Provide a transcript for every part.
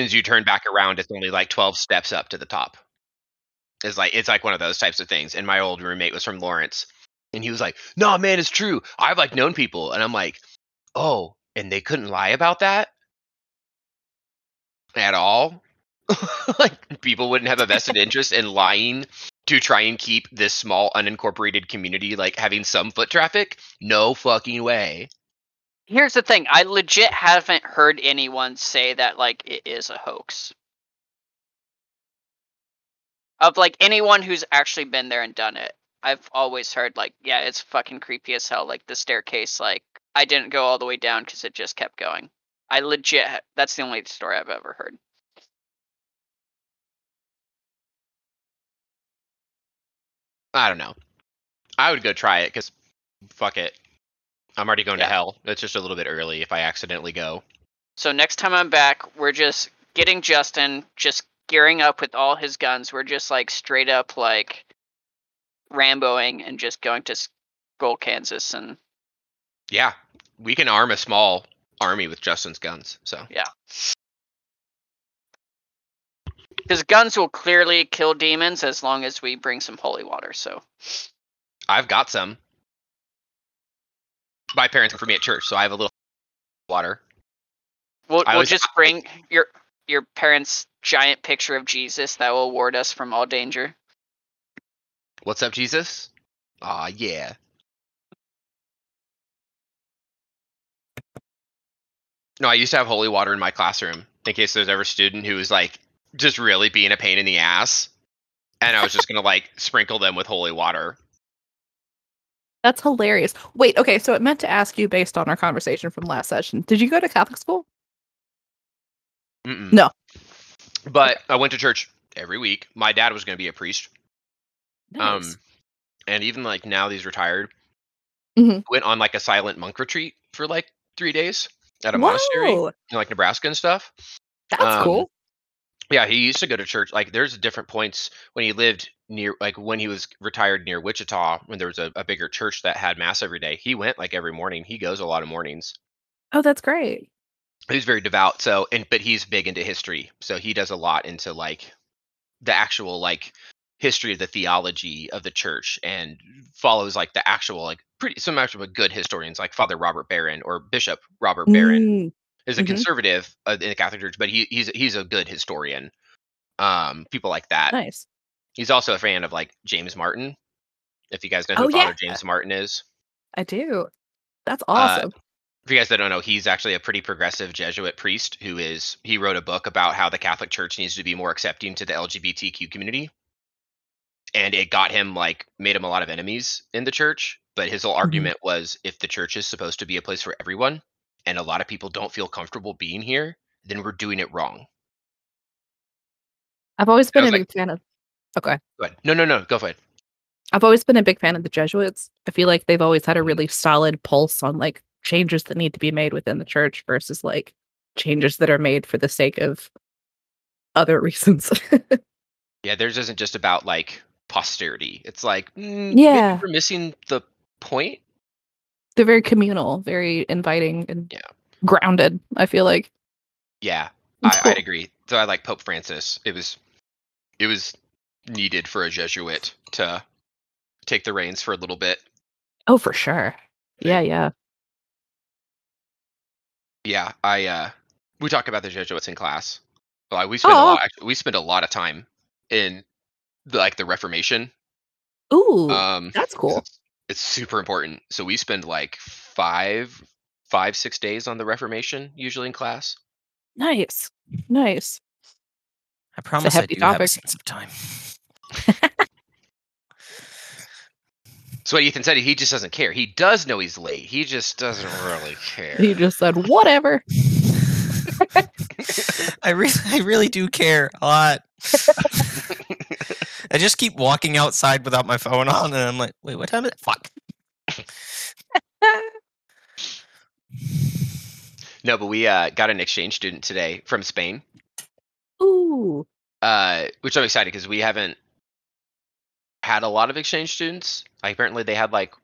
as you turn back around, it's only like 12 steps up to the top. It's like it's like one of those types of things. And my old roommate was from Lawrence, and he was like, "No, man, it's true. I've like known people," and I'm like, "Oh, and they couldn't lie about that at all." like people wouldn't have a vested interest in lying to try and keep this small unincorporated community like having some foot traffic? No fucking way. Here's the thing: I legit haven't heard anyone say that like it is a hoax. Of like anyone who's actually been there and done it, I've always heard like, yeah, it's fucking creepy as hell. Like the staircase, like I didn't go all the way down because it just kept going. I legit, that's the only story I've ever heard. I don't know. I would go try it because fuck it. I'm already going Yeah. to hell. It's just a little bit early if I accidentally go. So next time I'm back, we're just getting Justin just gearing up with all his guns. We're just like straight up like Ramboing and just going to Stull, Kansas, and Yeah, we can arm a small army with Justin's guns. So yeah, because guns will clearly kill demons as long as we bring some holy water. So I've got some. My parents for me at church, so I have a little water. we'll, we'll just bring your your parents' giant picture of Jesus that will ward us from all danger. What's up, Jesus? Aw, yeah. No, I used to have holy water in my classroom in case there's ever a student who was like just really being a pain in the ass. And I was just gonna like sprinkle them with holy water. That's hilarious. Wait, okay, so it meant to ask you based on our conversation from last session. Did you go to Catholic school? Mm-mm. No. But I went to church every week. My dad was gonna be a priest. Nice. Um, and even like now that he's retired, Mhm. went on like a silent monk retreat for like three days at a monastery in like Nebraska and stuff. that's um, cool. Yeah, he used to go to church. Like, there's different points when he lived near, like when he was retired near Wichita, when there was a, a bigger church that had mass every day. He went like every morning. He goes a lot of mornings. Oh, that's great. He's very devout. So, and but he's big into history. So he does a lot into like the actual like history of the theology of the church and follows like the actual like pretty some actual good historians like Father Robert Barron or Bishop Robert Barron Mm, is a Mhm. conservative uh, in the Catholic Church, but he, he's he's a good historian. Um, people like that. nice. He's also a fan of like James Martin. If you guys know who Oh, Father yeah. James Martin is, I do. That's Uh, awesome. for you guys that don't know, he's actually a pretty progressive Jesuit priest who is he wrote a book about how the Catholic Church needs to be more accepting to the LGBTQ community. And it got him like made him a lot of enemies in the church. But his whole argument was if the church is supposed to be a place for everyone, and a lot of people don't feel comfortable being here, then we're doing it wrong. I've always been a was big fan of. Okay. Go ahead. No, no, no. Go ahead. I've always been a big fan of the Jesuits. I feel like they've always had a really solid pulse on like changes that need to be made within the church versus like changes that are made for the sake of other reasons. Yeah, theirs isn't just about like posterity. It's like, mm, Yeah. we're missing the point. They're very communal, very inviting and Yeah. grounded. I feel like Yeah, It's I, cool. I'd agree. So I like Pope Francis. It was, it was needed for a Jesuit to take the reins for a little bit. Oh, for sure. Yeah, yeah. Yeah, I uh, we talk about the Jesuits in class. Like we spend a Oh. lot. We spend a lot of time in the, like the Reformation. Ooh, Um, that's cool. It's, it's super important. So we spend like five, five, six days on the Reformation usually in class. Nice, nice. I promise I hefty do have a topic. sense of time. So what Ethan said, he just doesn't care. He does know he's late. He just doesn't really care. He just said whatever. I really, I really do care a lot. I just keep walking outside without my phone on, and I'm like, wait, what time is it? Fuck. no, but we uh, got an exchange student today from Spain, Ooh, uh, which I'm excited because we haven't had a lot of exchange students. Like apparently they had like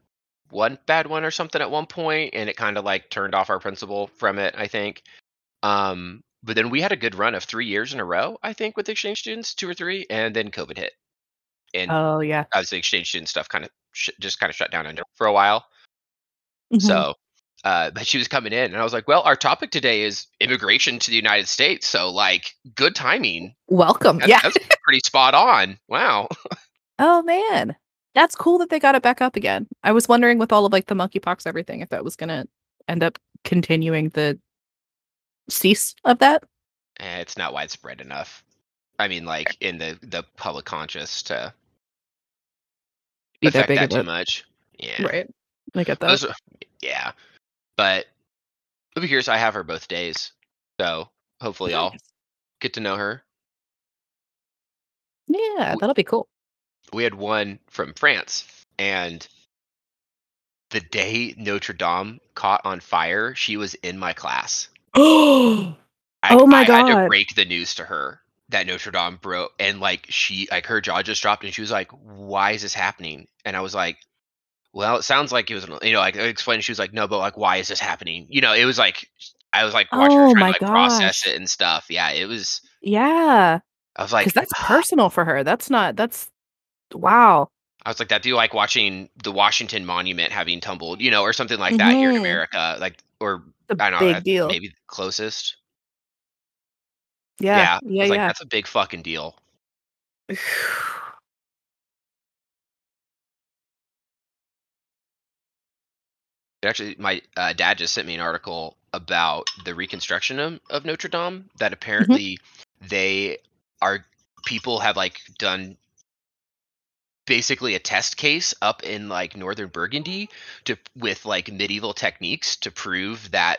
one bad one or something at one point, and it kind of like turned off our principal from it. I think. Um, but then we had a good run of three years in a row, I think, with exchange students, two or three, and then COVID hit, and Oh yeah. as the exchange student stuff kind of sh- just kind of shut down under for a while. Mhm. So, uh, but she was coming in, and I was like, "Well, our topic today is immigration to the United States, so like, good timing. welcome. That- yeah. that's pretty spot on. Wow. Oh man, that's cool that they got it back up again. I was wondering with all of like the monkeypox everything if that was gonna end up continuing the cease of that. Eh, it's not widespread enough. I mean, like in the the public conscious to Be that big that of too much. Yeah. right. I get that. Those yeah. But I'll be curious. I have her both days, so hopefully I'll get to know her. Yeah, that'll be cool. we had one from France, and the day Notre Dame caught on fire, she was in my class. Oh, I, Oh my God! I had to break the news to her that Notre Dame broke, and like she, like her jaw just dropped, and she was like, "Why is this happening?" And I was like, "Well, it sounds like it was, you know, like I explained." She was like, "No, but like, why is this happening?" You know, it was like I was like watching Oh her trying my to like process it and stuff. Yeah, it was. yeah, I was like, that's personal for her. That's not. That's wow. I was like, that'd be like watching the Washington Monument having tumbled, you know, or something like that here in Mhm. America, like, or a I don't know, big deal. maybe the closest. Yeah, Yeah, yeah, like, yeah. that's a big fucking deal. Actually, my uh, dad just sent me an article about the reconstruction of, of Notre Dame. Mm-hmm. That apparently they are people have like done basically a test case up in like northern Burgundy to with like medieval techniques to prove that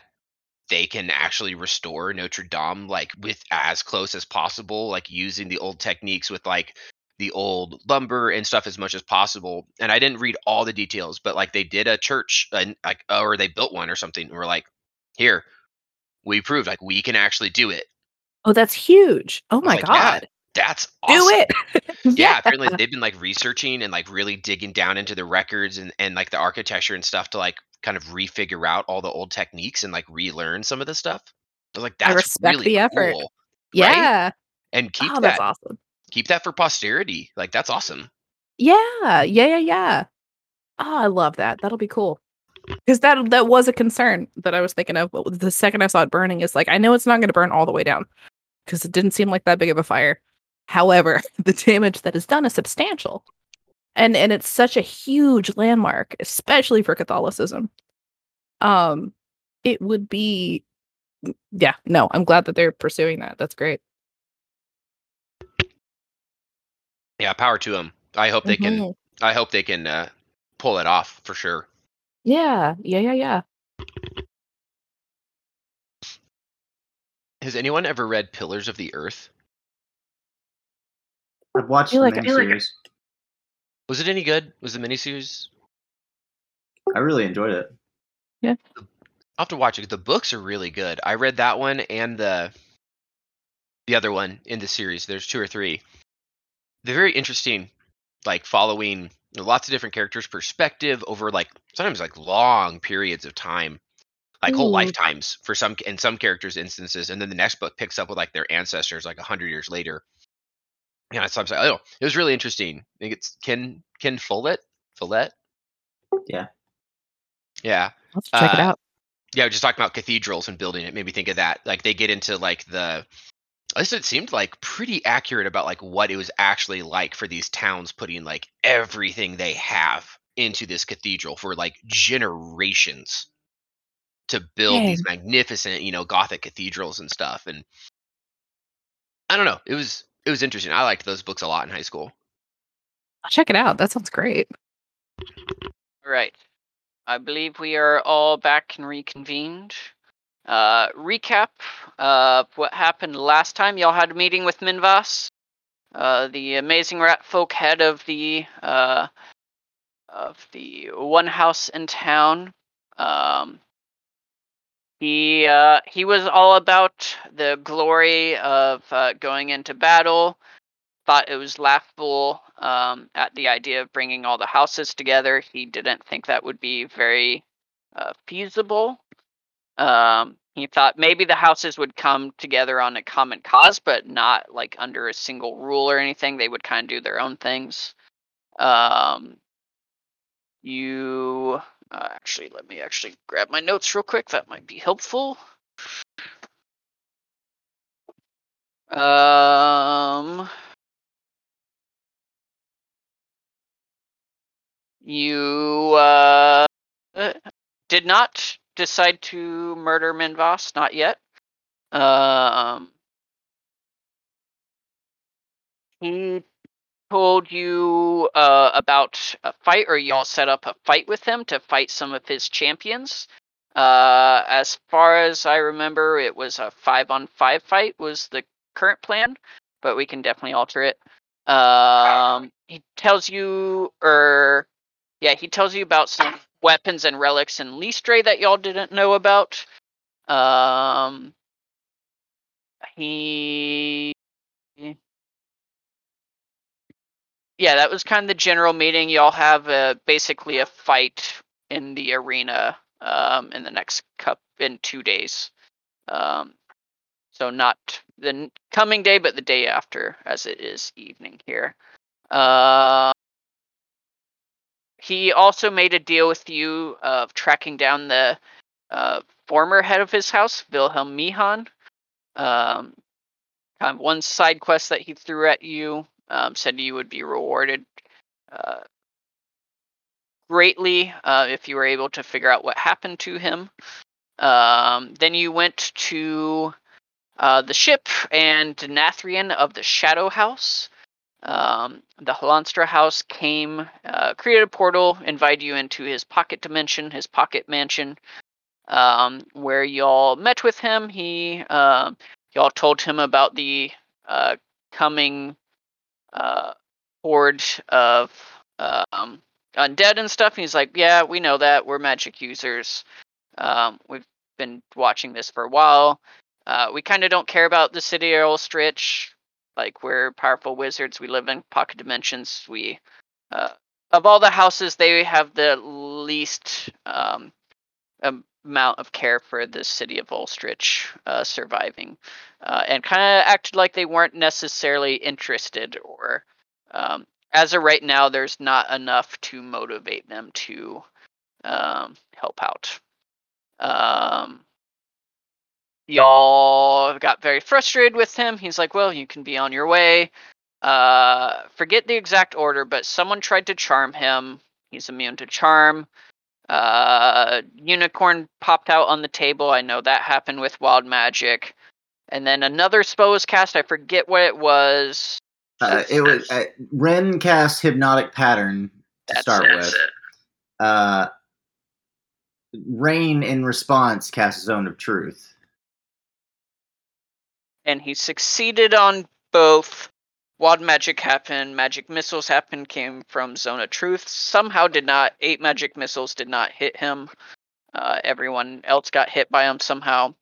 they can actually restore Notre Dame like with as close as possible, like using the old techniques with like the old lumber and stuff as much as possible. And I didn't read all the details, but like they did a church and like uh, or they built one or something. And we're like, here, we proved like we can actually do it. oh, that's huge. Oh my like, god. That's awesome. Do it. yeah, apparently they've been like researching and like really digging down into the records and, and like the architecture and stuff to like kind of refigure out all the old techniques and like relearn some of the stuff. I was like, I that's respect really the effort. cool. Yeah. And keep oh, that's that awesome. keep that for posterity. Like that's awesome. Yeah, yeah, yeah, yeah. Oh, I love that. That'll be cool. Because that that was a concern that I was thinking of. but The second I saw it burning, is like I know it's not going to burn all the way down because it didn't seem like that big of a fire. However, the damage that is done is substantial, and and it's such a huge landmark, especially for Catholicism. Um, it would be, yeah. No, I'm glad that they're pursuing that. That's great. Yeah, power to them. I hope they can Mhm. I hope they can uh, pull it off for sure. Yeah, yeah, yeah, yeah. Has anyone ever read Pillars of the Earth? I've watched feel the like I- feel like I- miniseries. Was it any good? Was the miniseries? I really enjoyed it. Yeah. I'll have to watch it. The books are really good. I read that one and the the other one in the series. There's two or three. They're very interesting, like following you know, lots of different characters' perspective over like sometimes like long periods of time, like whole Ooh. lifetimes for some in some characters' instances, and then the next book picks up with like their ancestors like a hundred years later. Yeah, so I'm saying, oh, it was really interesting. I think it's Ken Ken Follett. Follett. Yeah. Yeah I'll have to check it Uh, out. yeah, just talking about cathedrals and building it made me think of that. Like they get into like the at least it seemed like pretty accurate about like what it was actually like for these towns putting like everything they have into this cathedral for like generations to build these magnificent, you know, gothic cathedrals and stuff. And I don't know, it was it was interesting. I liked those books a lot in high school. I'll check it out. That sounds great. Right. I believe we are all back and reconvened. Uh, recap of what happened last time. Y'all had a meeting with Minvas, uh, the amazing rat folk head of the uh, of the one house in town. Um, he uh, he was all about the glory of uh, going into battle. Thought it was laughable um, at the idea of bringing all the houses together. He didn't think that would be very uh, feasible. Um, he thought maybe the houses would come together on a common cause, but not like under a single rule or anything. They would kind of do their own things. Um, you uh, actually let me actually grab my notes real quick. That might be helpful. Um, you uh, did not decide to murder Minvas, not yet. Um, he told you uh, about a fight, or y'all set up a fight with him to fight some of his champions. Uh, as far as I remember, it was a five on five fight was the current plan, but we can definitely alter it. Um, he tells you, or yeah, he tells you about some weapons and relics in Listre that y'all didn't know about. Um, he yeah, that was kind of the general meeting. Y'all have a, basically a fight in the arena um, in the next cup in two days. Um, so not the coming day, but the day after, as it is evening here. Uh, he also made a deal with you of tracking down the uh, former head of his house, Wilhelm Mihan. Um, kind of one side quest that he threw at you um, said you would be rewarded uh, greatly uh, if you were able to figure out what happened to him. Um, then you went to uh, the ship and Nathrian of the Shadow House. Um, the Halanstra House came, uh, created a portal, invited you into his pocket dimension, his pocket mansion, um, where y'all met with him. He, uh, y'all told him about the uh, coming uh, horde of um, undead and stuff. And he's like, "Yeah, we know that. We're magic users. Um, we've been watching this for a while. Uh, we kind of don't care about the city of Ulstrich. Like we're powerful wizards. We live in pocket dimensions. We, uh, of all the houses, they have the least um, amount of care for the city of Ulstrich uh, surviving, uh, and kind of acted like they weren't necessarily interested or." Um, as of right now, there's not enough to motivate them to um, help out. Um, y'all got very frustrated with him. He's like, "Well, you can be on your way." Uh, forget the exact order, but someone tried to charm him. He's immune to charm. Uh, unicorn popped out on the table. I know that happened with wild magic. And then another spell was cast. I forget what it was. Uh, it was uh, Ren cast hypnotic pattern to That's start it. with. Uh, Rain in response cast Zone of Truth. and he succeeded on both. Wild magic happened, magic missiles happened, came from Zone of Truth. Somehow did not, eight magic missiles did not hit him. Uh, everyone else got hit by him somehow.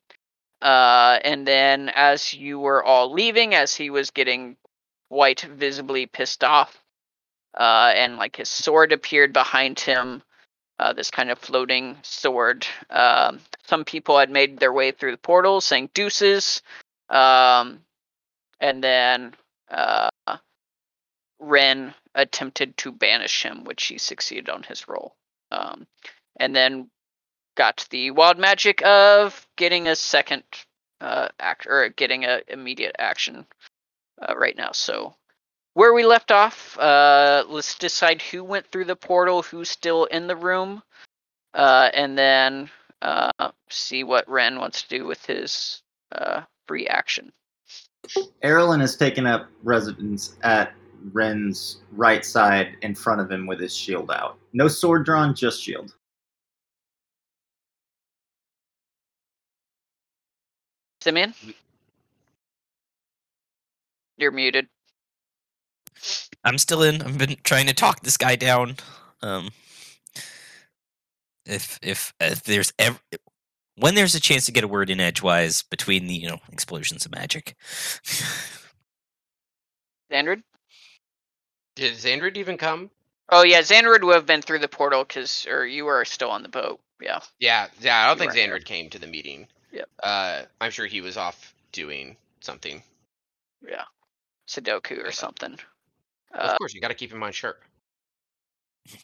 Uh, and then as you were all leaving, as he was getting quite visibly pissed off, uh, and like his sword appeared behind him, uh, this kind of floating sword. Um, some people had made their way through the portal saying deuces. Um, and then uh, Ren attempted to banish him, which he succeeded on his roll. Um, and then got the wild magic of getting a second uh, act or getting a immediate action uh, right now. So where we left off, uh, let's decide who went through the portal, who's still in the room, uh, and then uh, see what Ren wants to do with his uh, free action. Erlen has taken up residence at Ren's right side in front of him with his shield out. No sword drawn, just shield. Simeon? You're muted. I'm still in. I've been trying to talk this guy down. Um, if if if there's ever when there's a chance to get a word in edgewise between the you know explosions of magic. Xandrid? Did Xandrid even come? Oh yeah, Xandrid would have been through the portal because, or you were still on the boat. Yeah, Yeah, yeah. I don't You think weren't. Xandrid came to the meeting. Yep. Uh, I'm sure he was off doing something. Yeah. Sudoku or Yeah. something. of Uh, course, you got to keep in mind sharp.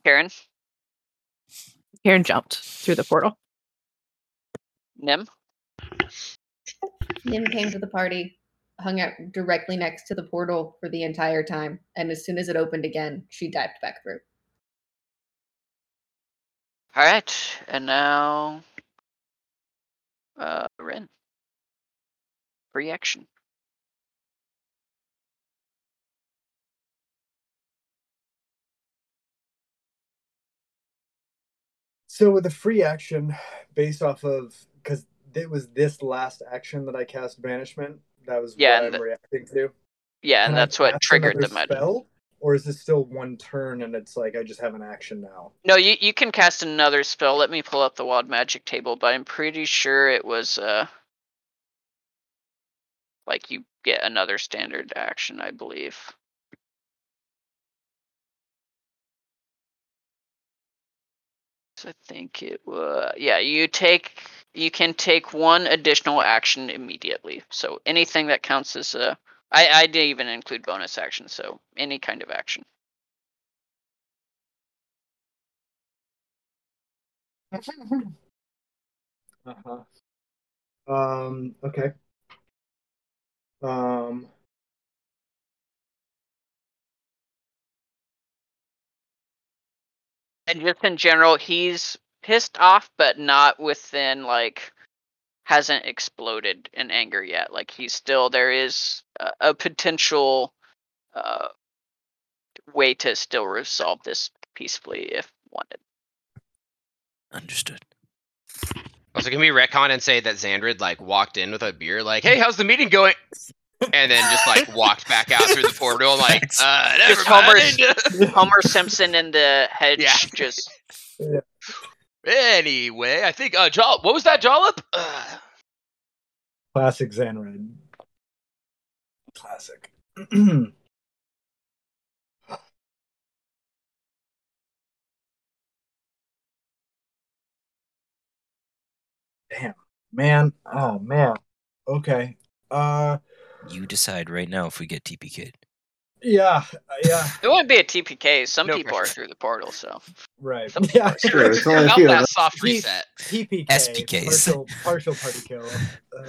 Karen, Karen jumped through the portal. Nim, Nim came to the party, hung out directly next to the portal for the entire time, and as soon as it opened again, she dived back through. All right, and now, uh, Ren. Free action. So with a free action, based off of because it was this last action that I cast banishment. That was Yeah, what I'm the- reacting to. Yeah, and I that's what triggered the spell, or is this still one turn and it's like I just have an action now? No, you you can cast another spell. Let me pull up the wild magic table, but I'm pretty sure it was uh like you get another standard action, I believe. So I think it was yeah, you take you can take one additional action immediately. So anything that counts as a I, I didn't even include bonus action, so any kind of action. Uh-huh. Um, okay. Um, and just in general, he's pissed off, but not within like hasn't exploded in anger yet. Like he's still there is a, a potential uh, way to still resolve this peacefully if wanted. Understood. Also, can we retcon and say that Xandrid like walked in with a beer, like, "Hey, how's the meeting going?" And then just like walked back out through the portal, like, uh, never Just Homer's- mind. Homer Simpson in the hedge Yeah. just anyway, I think uh, Jollop. What was that, Jollop? Uh, classic Xandrid. Classic. Damn, man. Oh man. Okay. Uh, You decide right now if we get TPK'd. yeah, uh, yeah. it wouldn't be a TPK. Some No people are through the portal, so Right. Some Yeah. True, it's only about that soft He- reset. TPK. SPKs. Partial, partial party kill. Uh,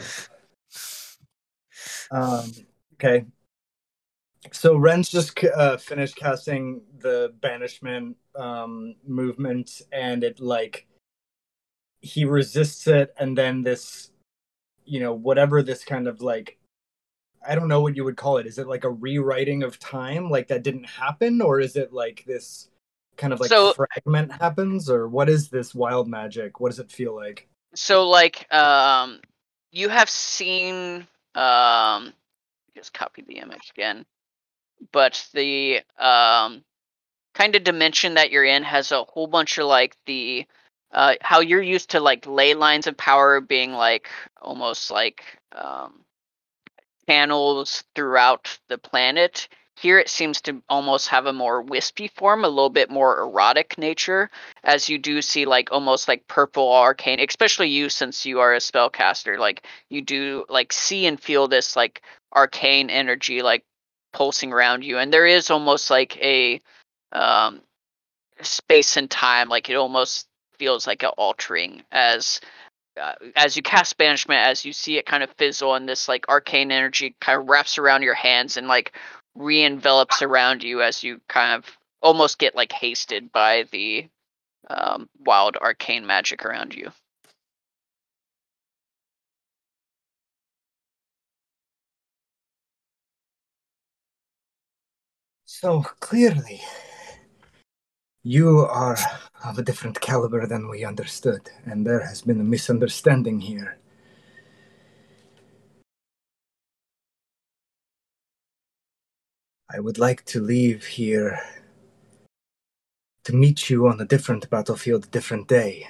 um, okay. So Ren's just uh, finished casting the banishment um, movement, and it like he resists it, and then this, you know, whatever this kind of like, I don't know what you would call it. Is it like a rewriting of time, like that didn't happen, or is it like this kind of like So- fragment happens, or what is this wild magic? What does it feel like? so like um you have seen um just copy the image again but the um kind of dimension that you're in has a whole bunch of like the uh how you're used to like ley lines of power being like almost like um channels throughout the planet. Here it seems to almost have a more wispy form a little bit more erotic nature as you do see like almost like purple arcane especially you since you are a spellcaster like you do like see and feel this like arcane energy like pulsing around you and there is almost like a um space and time like it almost feels like a altering as uh, as you cast banishment as you see it kind of fizzle and this like arcane energy kind of wraps around your hands and like re-envelops around you as you kind of almost get like hasted by the um, wild arcane magic around you. So clearly, you are of a different caliber than we understood, and there has been a misunderstanding here. I would like to leave here to meet you on a different battlefield, a different day.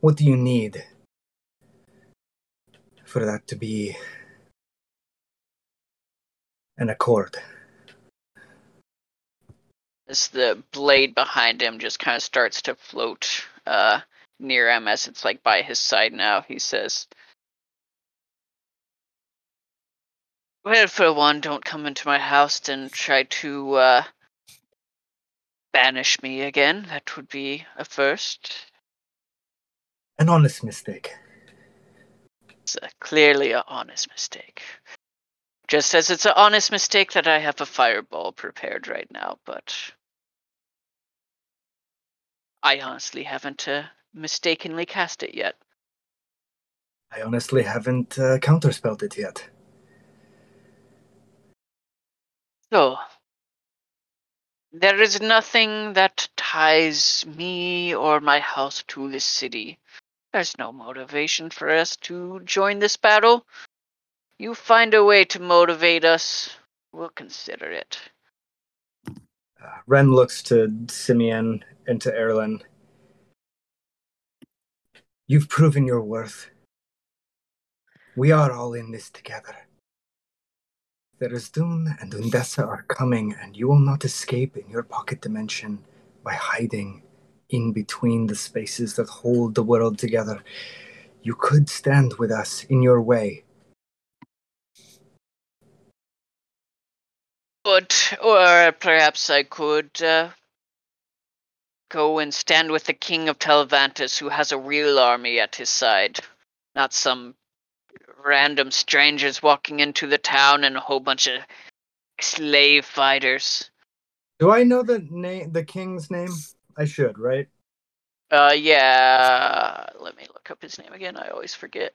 What do you need for that to be an accord? As the blade behind him just kind of starts to float uh, near him as it's like by his side now. He says, Well, for one, don't come into my house and try to uh, banish me again. That would be a first. An honest mistake. It's uh, clearly a honest mistake. Just as it's an honest mistake that I have a fireball prepared right now, but I honestly haven't uh, mistakenly cast it yet. I honestly haven't uh, counterspelled it yet. So, there is nothing that ties me or my house to this city. There's no motivation for us to join this battle. You find a way to motivate us, we'll consider it. Ren looks to Simeon and to Erlen. You've proven your worth. We are all in this together. Tharizdun and Undessa are coming, and you will not escape in your pocket dimension by hiding in between the spaces that hold the world together. You could stand with us in your way. But, or perhaps I could uh, go and stand with the king of Televantis, who has a real army at his side, not some random strangers walking into the town and a whole bunch of slave fighters. Do I know the name, the king's name? I should, right? Uh, yeah. Let me look up his name again. I always forget.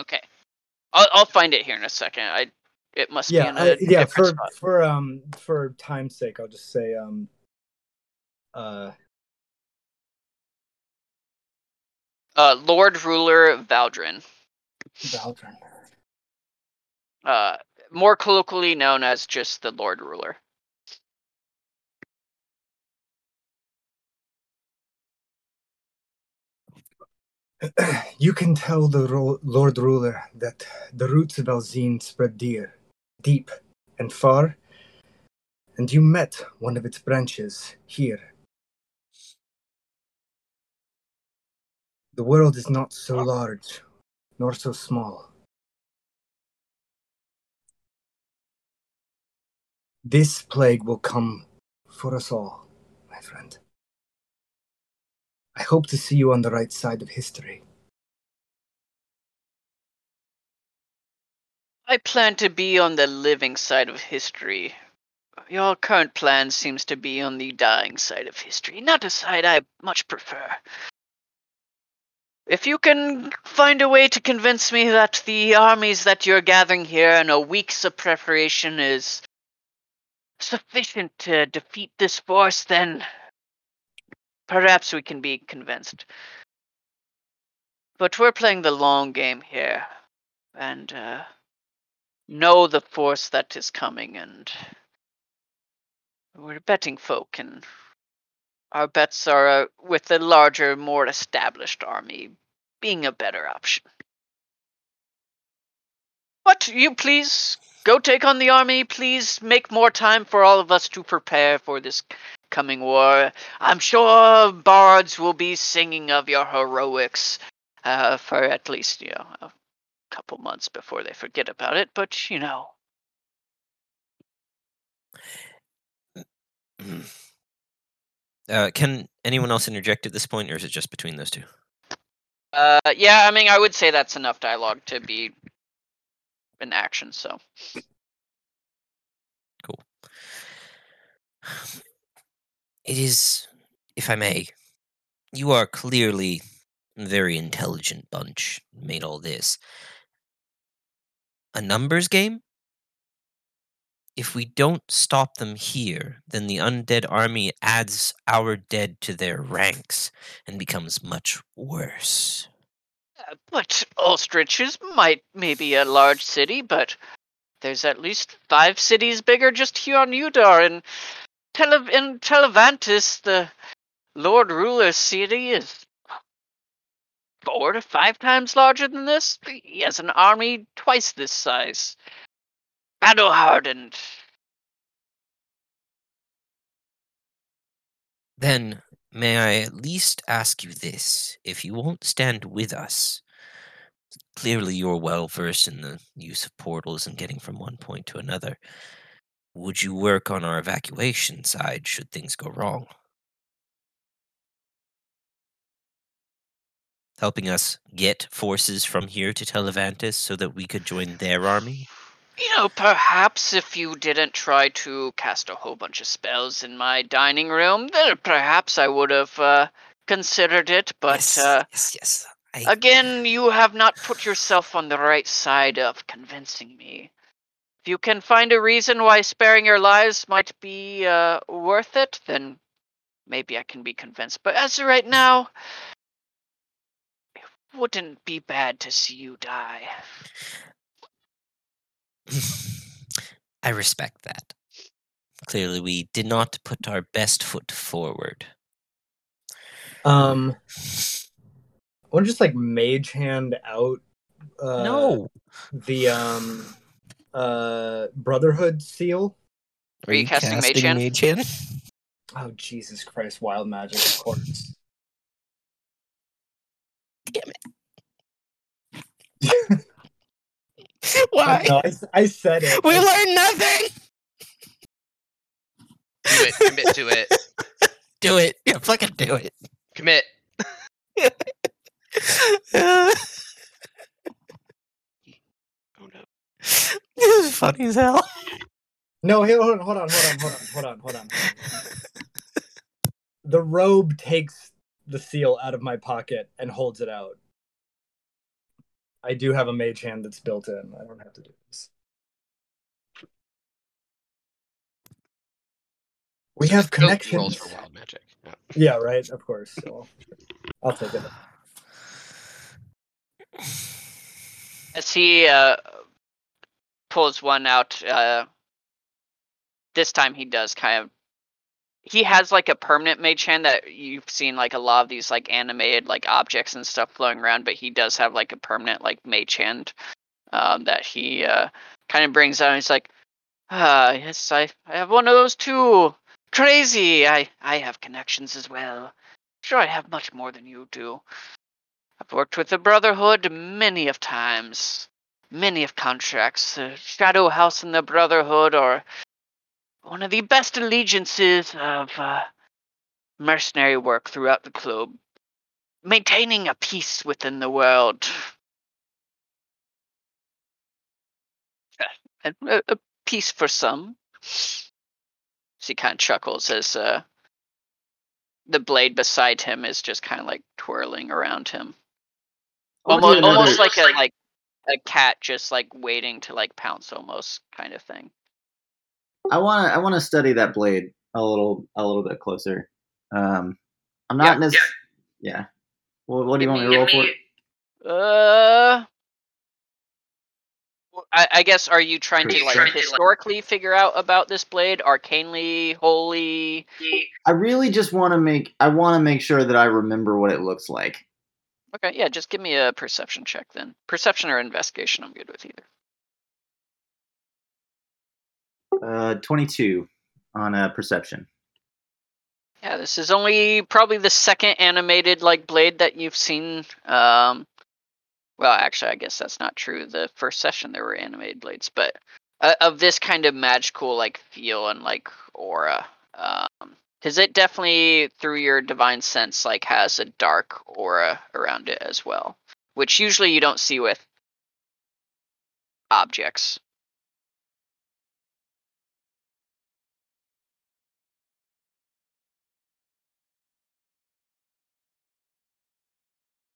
Okay, I'll I'll find it here in a second. I it must be Yeah, a uh, yeah. For spot. for um for time's sake, I'll just say um uh Uh, Lord Ruler Valdrin, Valdrin. uh, more colloquially known as just the Lord Ruler. you can tell the ro- Lord Ruler that the roots of Alzine spread dear, deep and far, and you met one of its branches here. The world is not so large, nor so small. This plague will come for us all, my friend. I hope to see you on the right side of history. I plan to be on the living side of history. Your current plan seems to be on the dying side of history, not a side I much prefer. If you can find a way to convince me that the armies that you're gathering here and a week's of preparation is sufficient to defeat this force, then perhaps we can be convinced. But we're playing the long game here, and uh, know the force that is coming, and we're betting folk, and our bets are uh, with the larger, more established army being a better option. But you please go take on the army. Please make more time for all of us to prepare for this coming war. I'm sure bards will be singing of your heroics uh, for at least you know couple months before they forget about it. But you know, Uh, can anyone else interject at this point, or is it just between those two? uh, yeah, I mean, I would say that's enough dialogue to be in action. So cool. It is, if I may, you are clearly a very intelligent bunch. Made all this a numbers game. If we don't stop them here, then the undead army adds our dead to their ranks and becomes much worse. Uh, but Ulstrich is might maybe a large city, but there's at least five cities bigger just here on Udar, and Tele- in Televantis, the Lord Ruler's city is four to five times larger than this. He has an army twice this size. Battle hardened. Then may I at least ask you this? If you won't stand with us, clearly you're well versed in the use of portals and getting from one point to another. Would you work on our evacuation side should things go wrong? Helping us get forces from here to Televantis so that we could join their army? You know, perhaps if you didn't try to cast a whole bunch of spells in my dining room, then perhaps I would have uh, considered it. But yes, uh, yes, yes. I, again, you have not put yourself on the right side of convincing me. If you can find a reason why sparing your lives might be uh, worth it, then maybe I can be convinced. But as of right now, wouldn't be bad to see you die. I respect that. Clearly, we did not put our best foot forward. Um, I want to just like mage hand out. Uh, no. the um, uh, Brotherhood seal. Are you casting Mage Hand? Mage Hand? Oh Jesus Christ! Wild magic, of course. Why? No, I, I said it. We learned nothing. Do it. Commit to it. Do it. Yeah, fucking do it. Commit. Oh no. this is funny as hell. No, hey, hold on, hold on, hold on, hold on, hold on, hold on. The robe takes the seal out of my pocket and holds it out. I do have a mage hand that's built in. I don't have to do this. We have Still Rolls connections. for wild magic. Yeah. Yeah, right. Of course. So I'll take it. As he uh, pulls one out, uh, this time he does kind of. He has like a permanent mage hand that you've seen like a lot of these like animated like objects and stuff flowing around, but he does have like a permanent like mage hand um, that he uh, kind of brings out. And he's like, "Ah, yes, I, I have one of those too. Crazy. I I have connections as well. Sure, I have much more than you do. I've worked with the Brotherhood many of times, many of contracts. The Shadow House and the Brotherhood are one of the best allegiances of uh, mercenary work throughout the globe, maintaining a peace within the world. Uh, A, a peace for some. She kind of chuckles as uh, the blade beside him is just kind of like twirling around him almost almost like a like a cat just like waiting to like pounce almost kind of thing I want to I want to study that blade a little a little bit closer. Um, I'm not Yeah, necessarily. Yeah. Well, what do you want me me- to roll give for? uh w- I, I guess are you trying to like Trying to, like- historically figure out about this blade arcanely holy I really just want to make I want to make sure that I remember what it looks like. okay yeah just give me a perception check then perception or investigation i'm good with either Uh, 22 on uh, perception. Yeah, this is only probably the second animated like blade that you've seen. Um, well, actually, I guess that's not true. The first session there were animated blades, but uh, of this kind of magical like feel and like aura, because it definitely through your divine sense like has a dark aura around it as well, which usually you don't see with objects.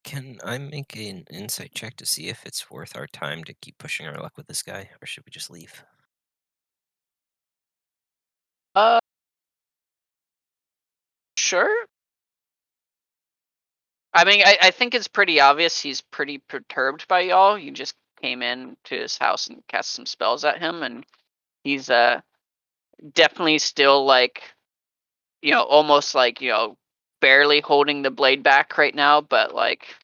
Can I make an insight check to see if it's worth our time to keep pushing our luck with this guy, or should we just leave? Uh, sure. I mean, I, I think it's pretty obvious he's pretty perturbed by y'all. You just came in to his house and cast some spells at him, and he's uh definitely still like, you know, almost like you know, barely holding the blade back right now, but like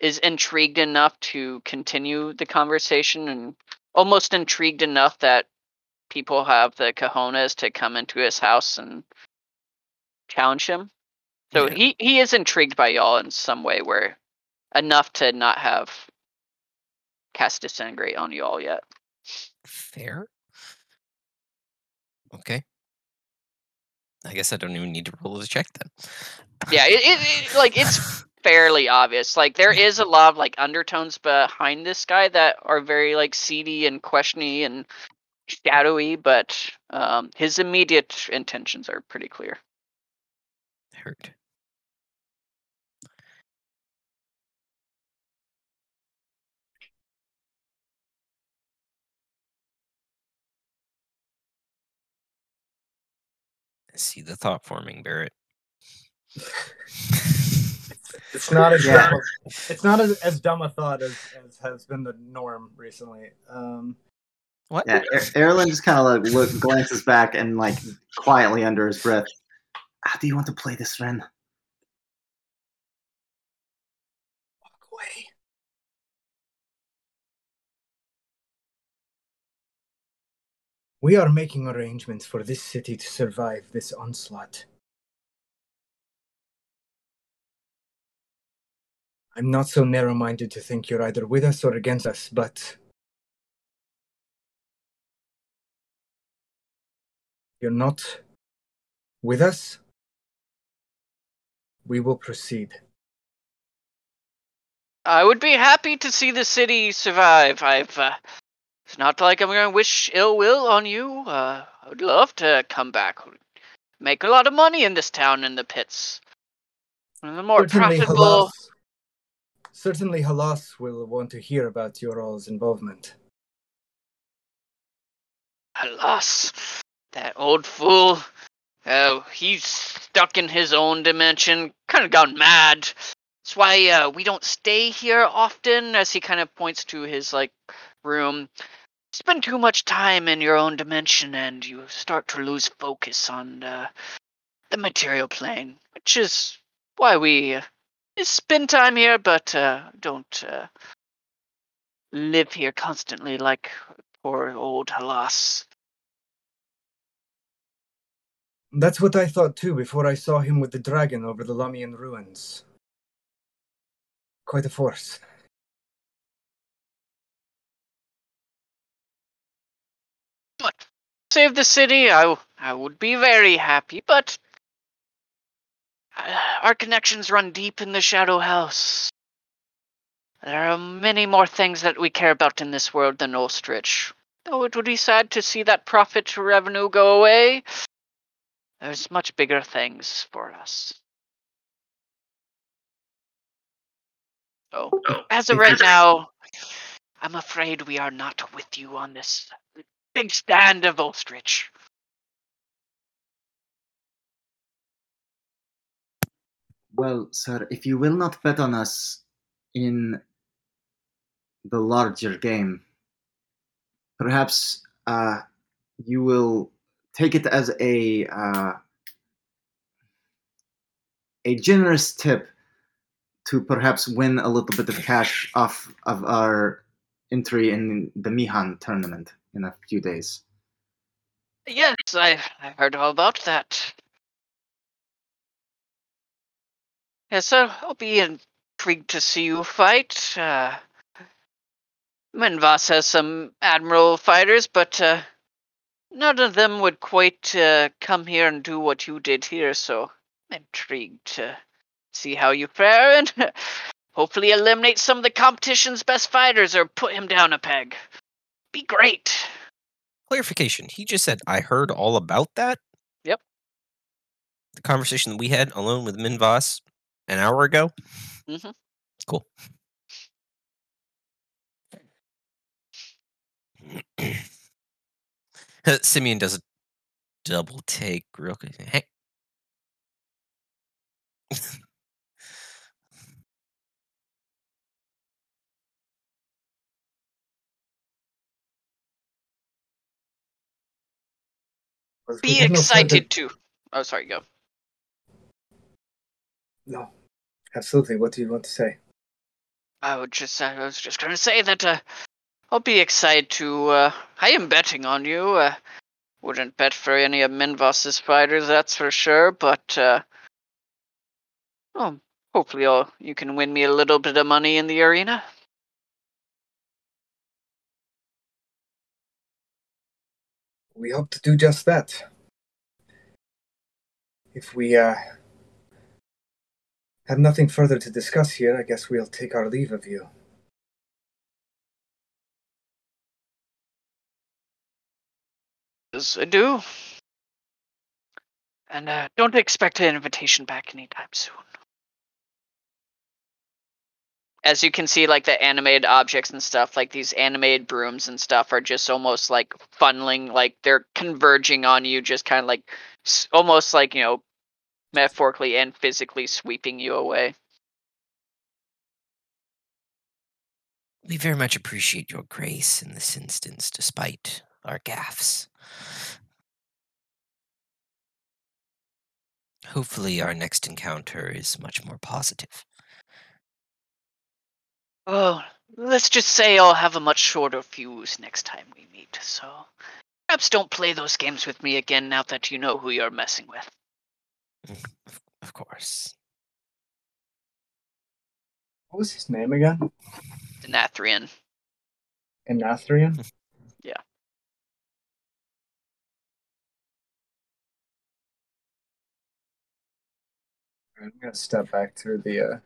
is intrigued enough to continue the conversation and almost intrigued enough that people have the cojones to come into his house and challenge him. So Yeah. he he is intrigued by y'all in some way, where enough to not have cast disintegrate on y'all yet. Fair. Okay. I guess I don't even need to roll the check then. Yeah, it, it, it like it's fairly obvious. Like there is a lot of like undertones behind this guy that are very like seedy and questiony and shadowy, but um, his immediate intentions are pretty clear. Hurt. I see the thought forming, Barrett. It's not as Yeah. dumb a- it's not as, as dumb a thought as, as has been the norm recently. Um, What? Yeah, Er- Erlen just kind of like look, glances back and like quietly under his breath. How do you want to play this, Ren? walk away. We are making arrangements for this city to survive this onslaught. I'm not so narrow minded to think you're either with us or against us, but. You're not with us? We will proceed. I would be happy to see the city survive. I've. Uh, it's not like I'm going to wish ill will on you. Uh, I would love to come back. Make a lot of money in this town in the pits. One of the more certainly, profitable. Certainly, Halas will want to hear about your all's involvement. Halas, that old fool. Oh, he's stuck in his own dimension, kind of gone mad. That's why uh, we don't stay here often, as he kind of points to his like room. Spend too much time in your own dimension, and you start to lose focus on uh, the material plane, which is why we uh, spend time here, but uh, don't uh, live here constantly like poor old Halas. That's what I thought too before I saw him with the dragon over the Lamian ruins. Quite a force. But save the city, I, w- I would be very happy, but our connections run deep in the Shadow House. There are many more things that we care about in this world than Ostrich. Though it would be sad to see that profit revenue go away, there's much bigger things for us. So, as of right now, I'm afraid we are not with you on this big stand of Ostrich. Well, sir, if you will not bet on us in the larger game, perhaps uh, you will take it as a uh, a generous tip to perhaps win a little bit of cash off of our entry in the Mihan tournament in a few days. Yes, I've, I've heard all about that. Sir. I'll be intrigued to see you fight. Uh, Minvas has some admiral fighters, but uh, none of them would quite uh, come here and do what you did here. So I'm intrigued to see how you fare and hopefully eliminate some of the competition's best fighters or put him down a peg. Be great. Clarification. He just said, I heard all about that. Yep. The conversation that we had alone with Minvas an hour ago. Mm-hmm. Cool. Simeon does a double take real quick. Hey. Be excited to. Oh, sorry, go. No, absolutely. What do you want to say? I would just, I was just going to say that uh, I'll be excited to. Uh, I am betting on you. Uh, wouldn't bet for any of Minvos's fighters, that's for sure. But uh, oh, hopefully, I'll, you can win me a little bit of money in the arena. We hope to do just that. If we uh, have nothing further to discuss here, I guess we'll take our leave of you. As I do. And uh, don't expect an invitation back anytime soon. As you can see, like the animated objects and stuff, like these animated brooms and stuff, are just almost like funneling, like they're converging on you, just kind of like almost like, you know, metaphorically and physically sweeping you away. We very much appreciate your grace in this instance, despite our gaffes. Hopefully, our next encounter is much more positive. Oh, let's just say I'll have a much shorter fuse next time we meet, so perhaps don't play those games with me again now that you know who you're messing with. Of, of course. What was his name again? Denathrian. Anathrian? Yeah. I'm gonna step back through the uh,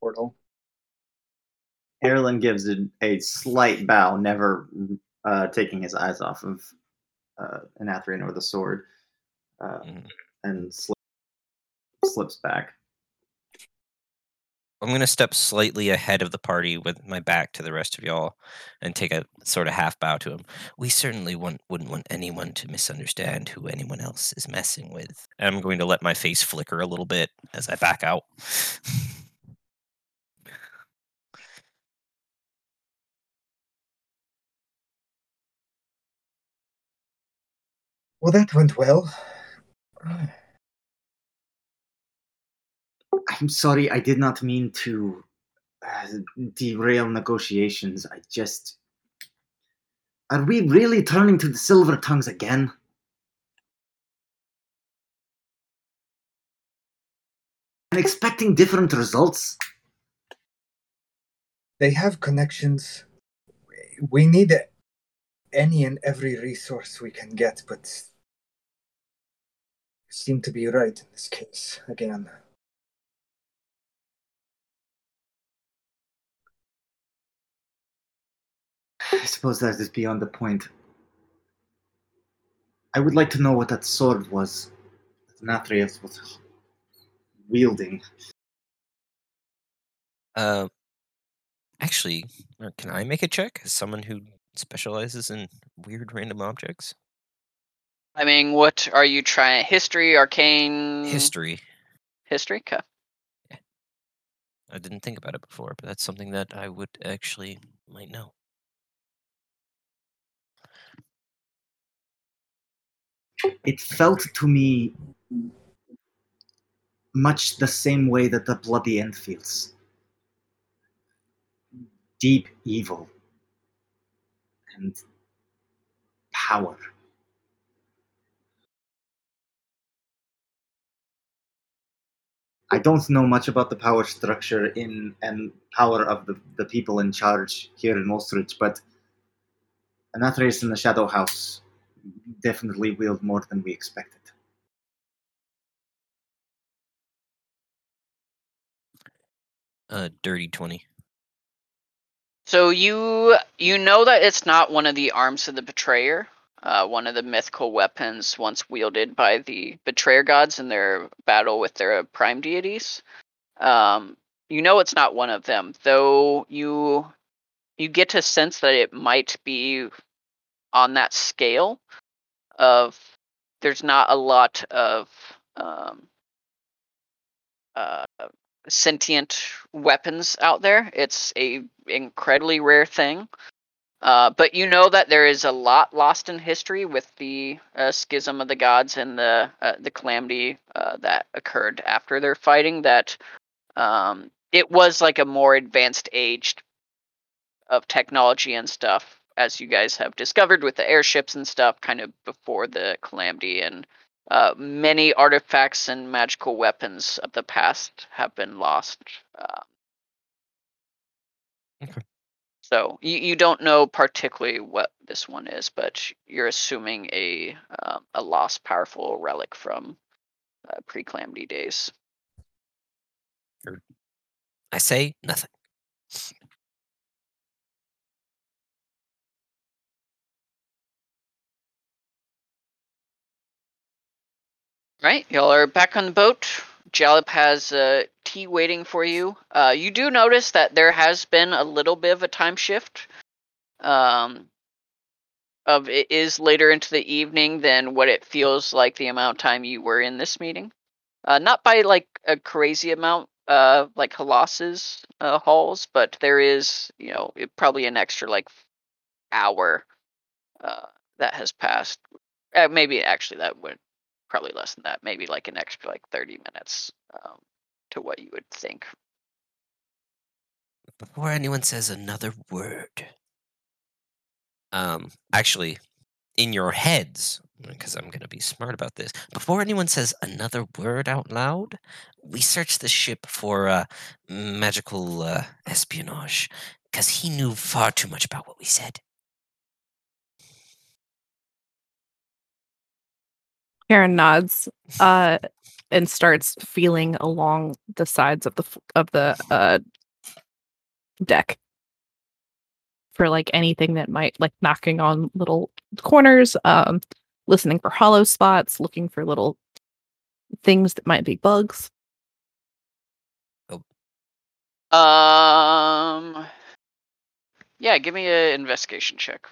portal. Erlen gives a, a slight bow, never uh, taking his eyes off of uh, Anathrian or the sword, uh, Mhm. and sli- slips back. I'm going to step slightly ahead of the party with my back to the rest of y'all and take a sort of half bow to him. We certainly want, wouldn't want anyone to misunderstand who anyone else is messing with. And I'm going to let my face flicker a little bit as I back out. Well, that went well. I'm sorry, I did not mean to uh, derail negotiations. I just. Are we really turning to the Silver Tongues again? And expecting different results? They have connections. We need any and every resource we can get, but you seem to be right in this case again. I suppose that is beyond the point. I would like to know what that sword was that Nathrius was wielding. Uh, actually, uh, can I make a check as someone who specializes in weird random objects? I mean, what are you trying? History, arcane, History. history. Okay. I didn't think about it before, but that's something that I would actually might know. It felt to me much the same way that the bloody end feels. Deep evil and power. I don't know much about the power structure in and power of the, the people in charge here in Ulstrich, but Anathrace in the Shadow House definitely wield more than we expected. Uh, dirty twenty. So you you know that it's not one of the arms of the betrayer, uh, one of the mythical weapons once wielded by the betrayer gods in their battle with their prime deities. Um, you know it's not one of them, though. You you get to sense that it might be on that scale of there's not a lot of um, uh, sentient weapons out there. It's a incredibly rare thing. Uh, but you know that there is a lot lost in history with the uh, schism of the gods and the uh, the calamity uh, that occurred after their fighting. That um, it was like a more advanced age of technology and stuff, as you guys have discovered with the airships and stuff, kind of before the calamity. And uh, many artifacts and magical weapons of the past have been lost. Uh, Okay. so you, you don't know particularly what this one is, but you're assuming a um, a lost powerful relic from uh, pre-calamity days. I say nothing. Right, y'all are back on the boat. Jalap has uh, tea waiting for you. Uh, you do notice that there has been a little bit of a time shift. Um, of it is later into the evening than what it feels like the amount of time you were in this meeting. Uh, not by like a crazy amount, uh, like Halas's uh, halls, but there is, you know, it, probably an extra like hour uh, that has passed. Uh, maybe actually that would probably less than that. Maybe like an extra like thirty minutes um, to what you would think. Before anyone says another word. Um, actually, in your heads, because I'm going to be smart about this, before anyone says another word out loud, we search the ship for uh, magical uh, espionage, because he knew far too much about what we said. Karen nods uh, and starts feeling along the sides of the of the uh, deck for like anything that might like knocking on little corners, um, listening for hollow spots, looking for little things that might be bugs. Um, yeah, give me an investigation check.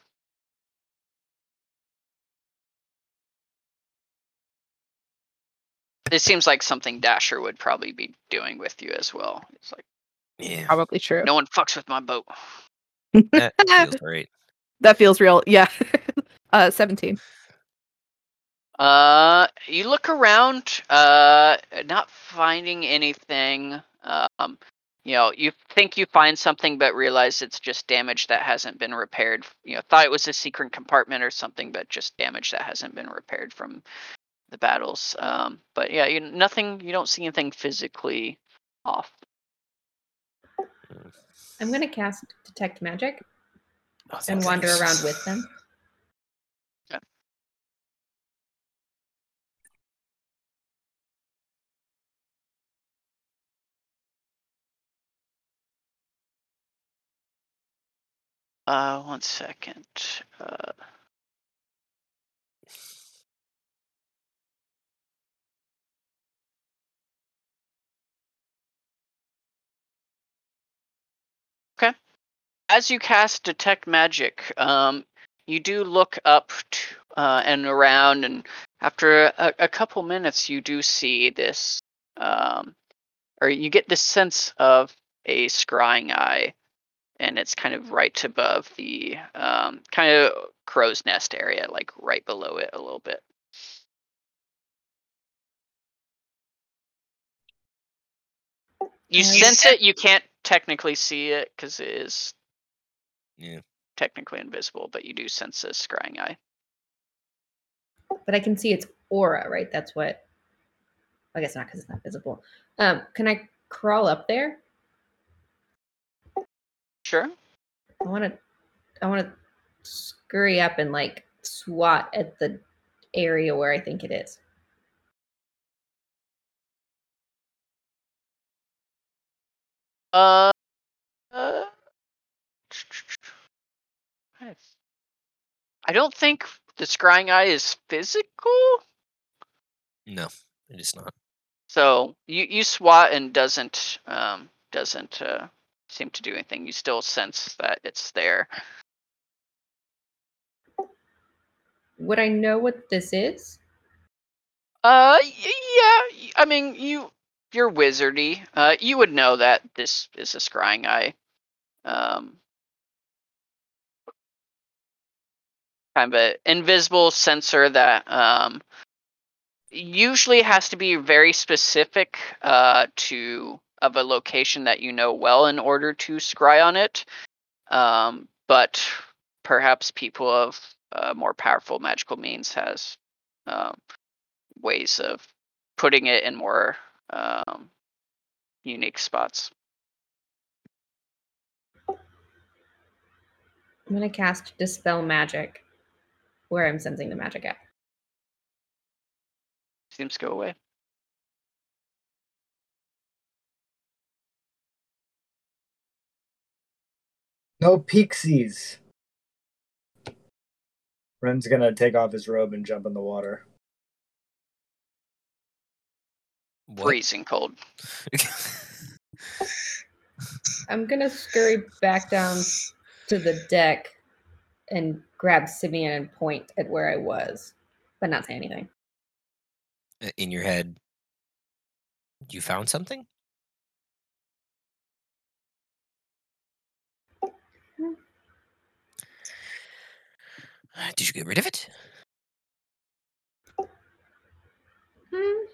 This seems like something Dasher would probably be doing with you as well. It's like Yeah, Probably true. no one fucks with my boat. that feels right. That feels real. Yeah. uh, seventeen. Uh, you look around, uh, not finding anything. Um, you know, you think you find something, but realize it's just damage that hasn't been repaired. You know, thought it was a secret compartment or something, but just damage that hasn't been repaired from the battles. Um, but yeah, you nothing. You don't see anything physically off. I'm gonna cast detect magic Oh, and wander goodness. around with them. Uh, one second. Uh, As you cast detect magic, um, you do look up to, uh, and around, and after a, a couple minutes, you do see this, um, or you get this sense of a scrying eye and it's kind of right above the um, kind of crow's nest area, like right below it a little bit. You Uh, sense it. You can't technically see it because it is Yeah. technically invisible, but you do sense a scrying eye. But I can see its aura, right? That's what. I guess not because it's not visible. Um, can I crawl up there? Sure. I want to. I want to scurry up and like swat at the area where I think it is. Uh. uh I don't think the scrying eye is physical. No, it is not. So you you swat and doesn't um doesn't uh, seem to do anything. You still sense that it's there. Would I know what this is? Uh, y- yeah. I mean, you you're wizardy. Uh, you would know that this is a scrying eye. Um, kind of an invisible sensor that um, usually has to be very specific uh, to of a location that you know well in order to scry on it. Um, but perhaps people of uh, more powerful magical means has um, ways of putting it in more um, unique spots. I'm gonna cast dispel magic where I'm sensing the magic at. Seems to go away. No pixies. Ren's gonna take off his robe and jump in the water. What? Freezing cold. I'm gonna scurry back down to the deck and grab Simeon and point at where I was, but not say anything. in your head, you found something? Did you get rid of it? Hmm.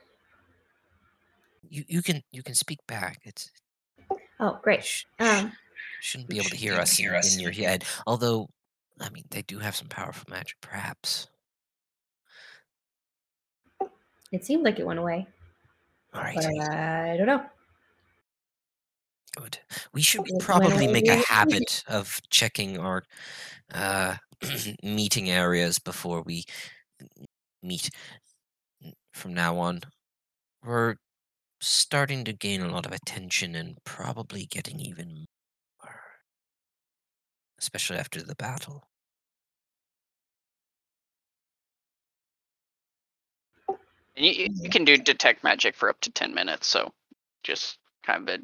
You you can you can speak back. It's Oh, great. sh- Um, shouldn't be able to hear us, hear us in your head. Although, I mean, they do have some powerful magic, perhaps. it seemed like it went away, All right, but I don't know. good. We should probably make a habit of checking our uh, meeting areas before we meet from now on. We're starting to gain a lot of attention and probably getting even more, especially after the battle. And you, you- you can do detect magic for up to 10 minutes, so just kind of a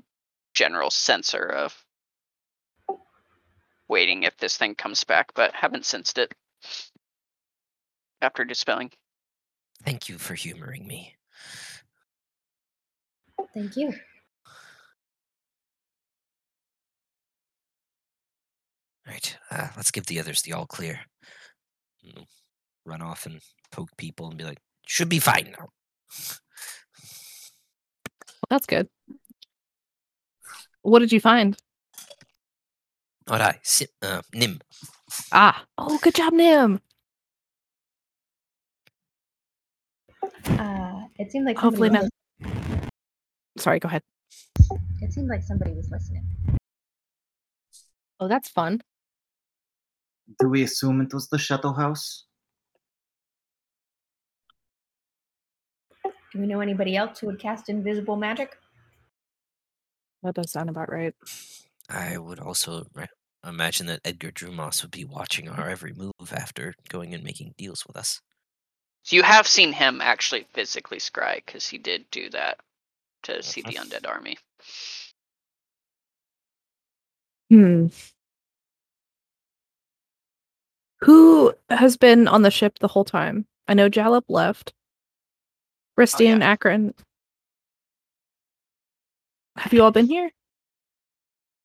general sensor of waiting if this thing comes back, but haven't sensed it after dispelling. Thank you for humoring me. Thank you. Right, uh, let's give the others the all clear. You know, Run off and poke people and be like, should be fine now. Well, that's good. What did you find? Not I, si- uh, Nim. Ah, oh, good job, Nim. Uh, it seemed like Hopefully somebody not. Sorry, go ahead. It seemed like somebody was listening. Oh, that's fun. Do we assume it was the Shadow House? Do we know anybody else who would cast invisible magic? That does sound about right. I would also re- imagine that Edgar Drumas would be watching our every move after going and making deals with us. So you have seen him actually physically scry because he did do that to see the undead army. Hmm. Who has been on the ship the whole time? I know Jalop left. Risty yeah. and Akron. Have you all been here?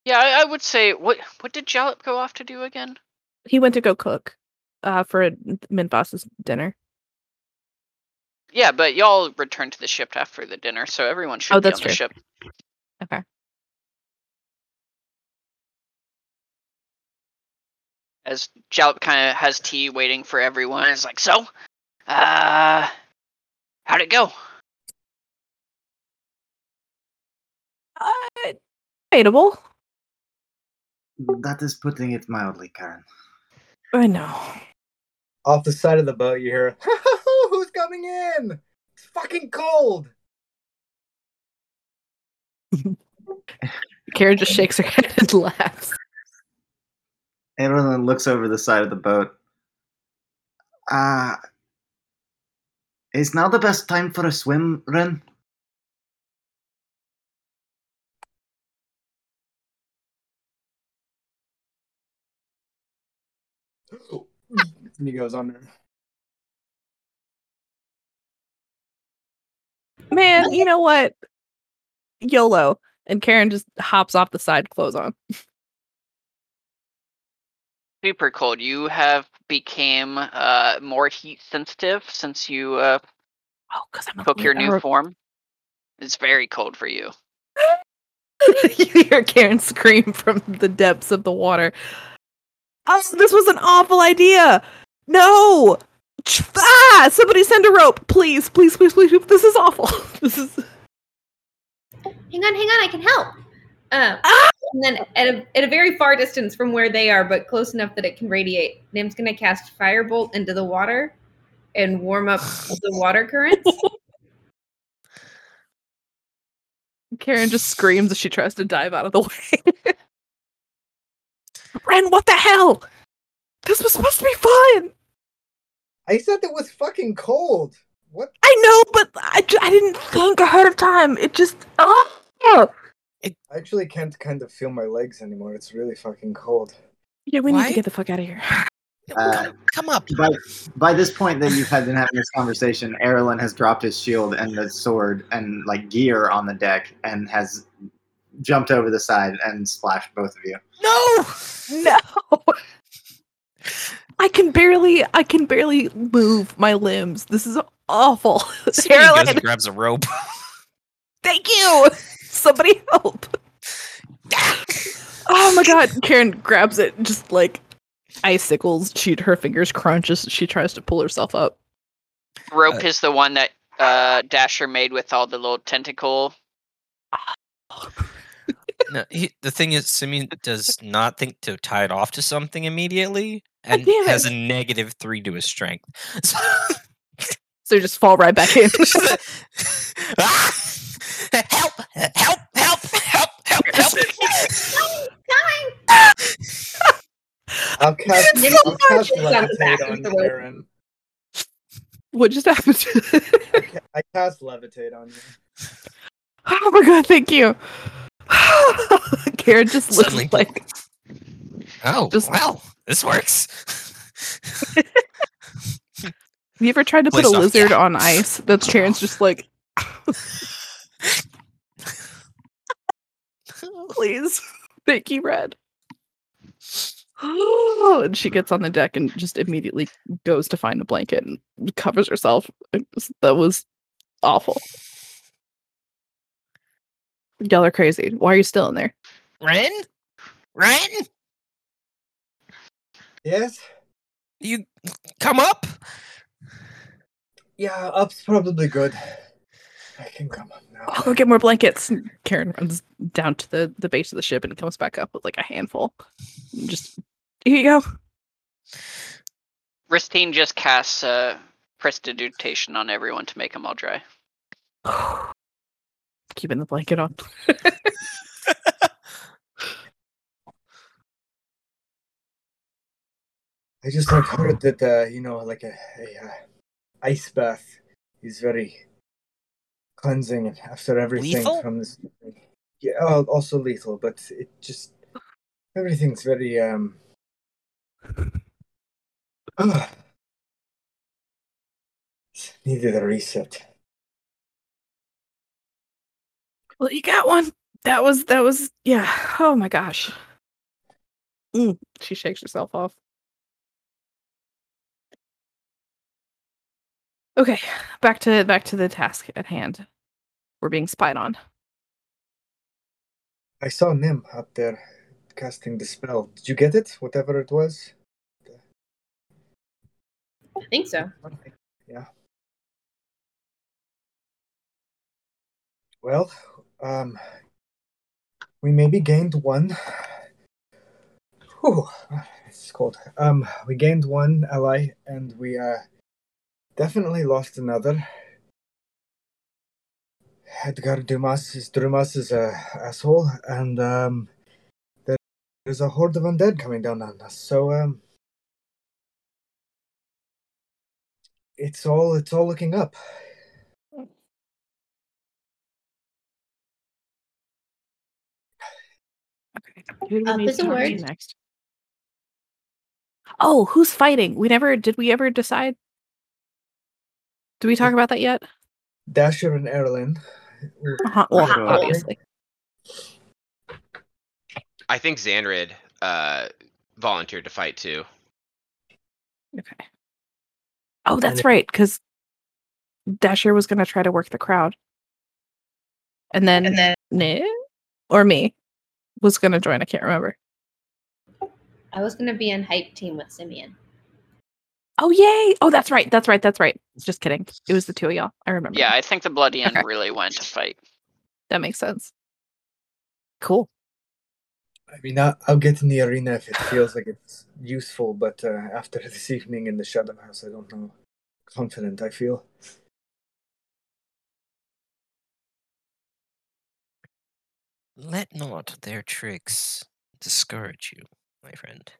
Yeah, I, I would say what what did Jalop go off to do again? He went to go cook uh, for Minfos's dinner. Yeah, but y'all returned to the ship after the dinner, so everyone should Oh, be that's on the true. ship. Okay. As Jalop kind of has tea waiting for everyone, is like, so, uh, how'd it go? Uh, debatable. That is putting it mildly, Karen. I know. Off the side of the boat, you hear, "Who's coming in? It's fucking cold." Karen just shakes her head and laughs. Everyone looks over the side of the boat. Uh, is now the best time for a swim, Ren? and he goes under. Man, you know what? YOLO. And Karen just hops off the side, clothes on. super cold. You have became uh more heat sensitive since you uh Oh, because I'm a took your new Leo. form. It's very cold for you. you hear Karen scream from the depths of the water. Oh, this was an awful idea. No. Ah! Somebody send a rope, please, please, please, please. This is awful. This is. Hang on, hang on, I can help. Um, Ah! And then at a, at a very far distance from where they are, but close enough that it can radiate, Nim's going to cast Firebolt into the water and warm up the water currents. Karen just screams as she tries to dive out of the way. Ren, what the hell? This was supposed to be fun. I said it was fucking cold. What? I know, but I, ju- I didn't think ahead of time. It just. Oh. I actually can't kind of feel my legs anymore. It's really fucking cold. Yeah, we need to get the fuck out of here. Uh, come, come up. By, by this point that you've had been having this conversation, Erlen has dropped his shield and the sword and like gear on the deck and has jumped over the side and splashed both of you. No. No. I can barely I can barely move my limbs. This is awful. Somebody goes Caroline, and grabs a rope. thank you. Somebody help. Oh my god. Karen grabs it just like icicles. She her fingers crunch as she tries to pull herself up. Rope Uh, is the one that uh Dasher made with all the little tentacle. No, he, the thing is, Simeon does not think to tie it off to something immediately, and damn it. has a negative three to his strength. So, So you just fall right back in. Ah! Help! Help! Help! Help! Help! Help! I'll cast, Nim I'll punches cast on the levitate on the you, rope. Aaron. what just happened? I ca- I cast levitate on you. oh my god, thank you. Karen just looks Suddenly- like Oh, Just- well, this works. Have you ever tried to put Place a off- lizard on ice? That's Karen's just like, please. Thank you, Red. Oh, and she gets on the deck and just immediately goes to find a blanket and covers herself. It was- That was awful. Y'all are crazy. Why are you still in there? Ren? Ren? Yes? You come up? Yeah, up's probably good. I can come up now. I'll go get more blankets. Karen runs down to the, the base of the ship and comes back up with like a handful. And just here you go. Ristine just casts uh prestidigitation on everyone to make them all dry. Keeping the blanket on. I just have heard that uh, you know, like a, a uh, ice bath is very cleansing after everything Lethal? from this. Yeah, also lethal, but it just everything's very um. needed a reset. Well, you got one. That was that was yeah. Oh my gosh. Mm, she shakes herself off. Okay, back to back to the task at hand. We're being spied on. I saw Nim up there casting the spell. Did you get it? Whatever it was. I think so. Yeah. Well, um, we maybe gained one. Whew, it's cold. Um, we gained one ally, and we uh definitely lost another. Edgar Dumas is Dumas is a asshole, and um, there is a horde of undead coming down on us. So um, it's all it's all looking up. Okay. Who do we Up need to a word. next? Oh, who's fighting? We never did we ever decide? Did we talk about that yet? Dasher and Erlen. Uh-huh. Well, Sure. obviously. I think Xandrid uh, volunteered to fight too. Okay. Oh, that's if- right, because Dasher was gonna try to work the crowd. And then, And then Nick or me was gonna join. I can't remember. I was gonna be in hype team with Simeon. Oh yay! Oh, that's right. That's right. That's right. Just kidding. It was the two of y'all. I remember. Yeah. I think the bloody end Okay. really went to fight. that makes sense. Cool. I mean, I, I'll get in the arena if it feels like it's useful, but uh, after this evening in the Shadow House, I don't know. Confident, I feel. Let not their tricks discourage you, my friend.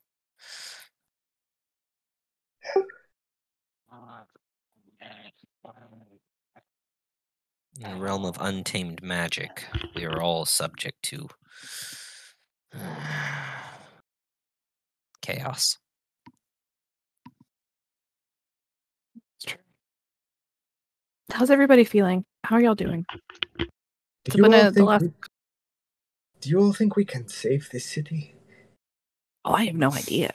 In the realm of untamed magic, we are all subject to chaos. True. How's everybody feeling? How are y'all doing? Do It's you, been all the think last- we, do you all think we can save this city? Oh, I have no idea.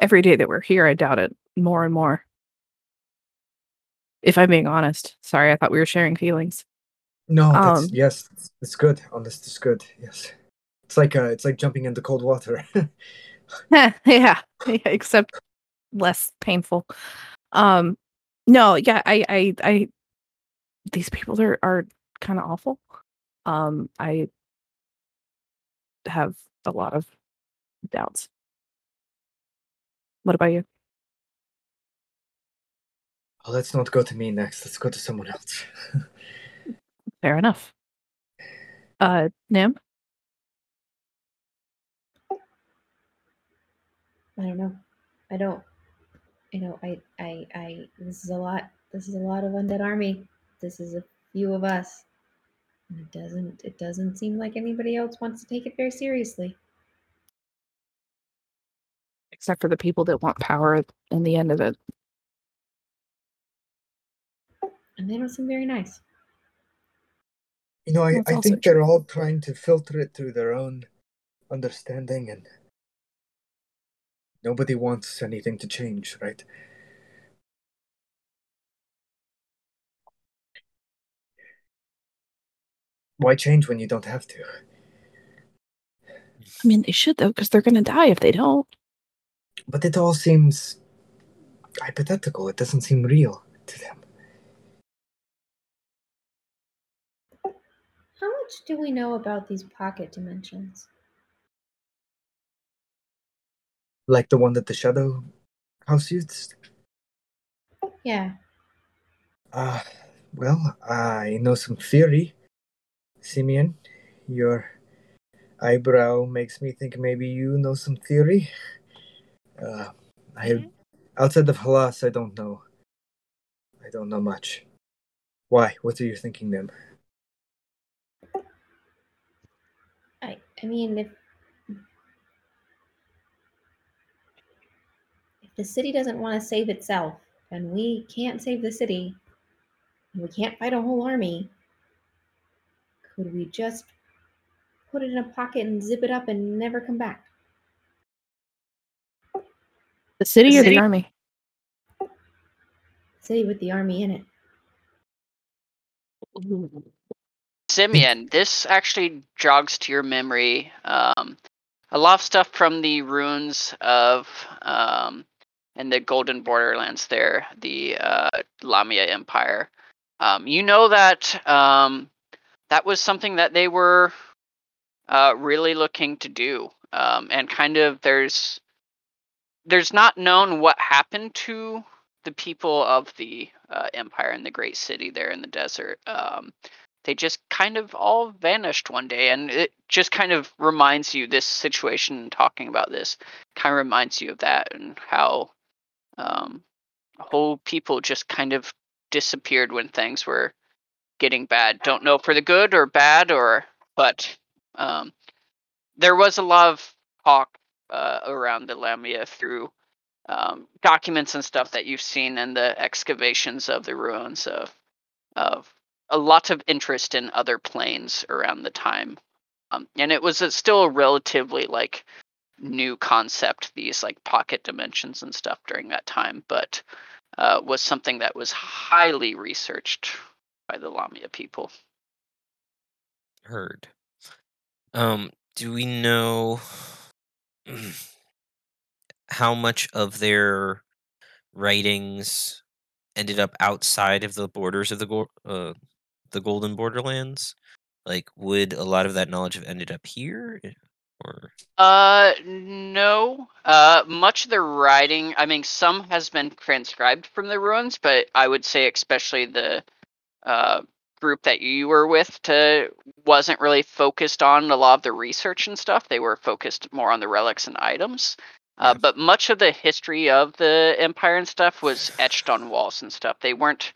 Every day that we're here, I doubt it more and more. If I'm being honest. Sorry, I thought we were sharing feelings. No, that's, Um, yes, it's, it's good. Honest is good. Yes, it's like uh, it's like jumping into cold water. yeah, yeah, except less painful. Um, no, yeah, I, I, I, these people are are kind of awful. Um, I have a lot of doubts. What about you? Oh, let's not go to me next. Let's go to someone else. Fair enough. Uh, Nim. I don't know. I don't. You know, I, I, I. This is a lot. This is a lot of undead army. This is a few of us. And it doesn't. It doesn't seem like anybody else wants to take it very seriously. except for the people that want power in the end of it. They don't seem very nice. You know, I, That's I also think they're all trying to filter it through their own understanding, and nobody wants anything to change, right? Why change when you don't have to? I mean, they should though, because they're gonna die if they don't. But it all seems hypothetical. It doesn't seem real to them. Much do we know about these pocket dimensions? Like the one that the Shadow House used? Yeah. Uh, well, I know some theory. Simeon, your eyebrow makes me think maybe you know some theory. Uh, I, outside of Halas, I don't know. I don't know much. Why? What are you thinking, then? I. I mean, if if the city doesn't want to save itself, and we can't save the city, and we can't fight a whole army, could we just put it in a pocket and zip it up and never come back? The city The or the army? City with the army in it. Simeon, this actually jogs to your memory um, a lot of stuff from the ruins of um, and the Golden Borderlands there, the uh, Lamia Empire. Um, you know that um, that was something that they were uh, really looking to do, um, and kind of there's there's not known what happened to the people of the uh, empire and the great city there in the desert. Um, they just kind of all vanished one day and it just kind of reminds you this situation talking about this kind of reminds you of that and how um whole people just kind of disappeared when things were getting bad. Don't know for the good or bad or but um there was a lot of talk uh, around the lamia through um, documents and stuff that you've seen in the excavations of the ruins of of a lot of interest in other planes around the time, um, and it was a, still a relatively like new concept, these like pocket dimensions and stuff during that time, but uh, was something that was highly researched by the Lamia people. Heard. Um, do we know how much of their writings ended up outside of the borders of the uh, the Golden Borderlands? Like, would a lot of that knowledge have ended up here, Eh, or Uh, no. Uh, much of the writing, I mean, some has been transcribed from the ruins, but I would say especially the uh, group that you were with to wasn't really focused on a lot of the research and stuff. They were focused more on the relics and items. Uh, but much of the history of the empire and stuff was etched on walls and stuff. They weren't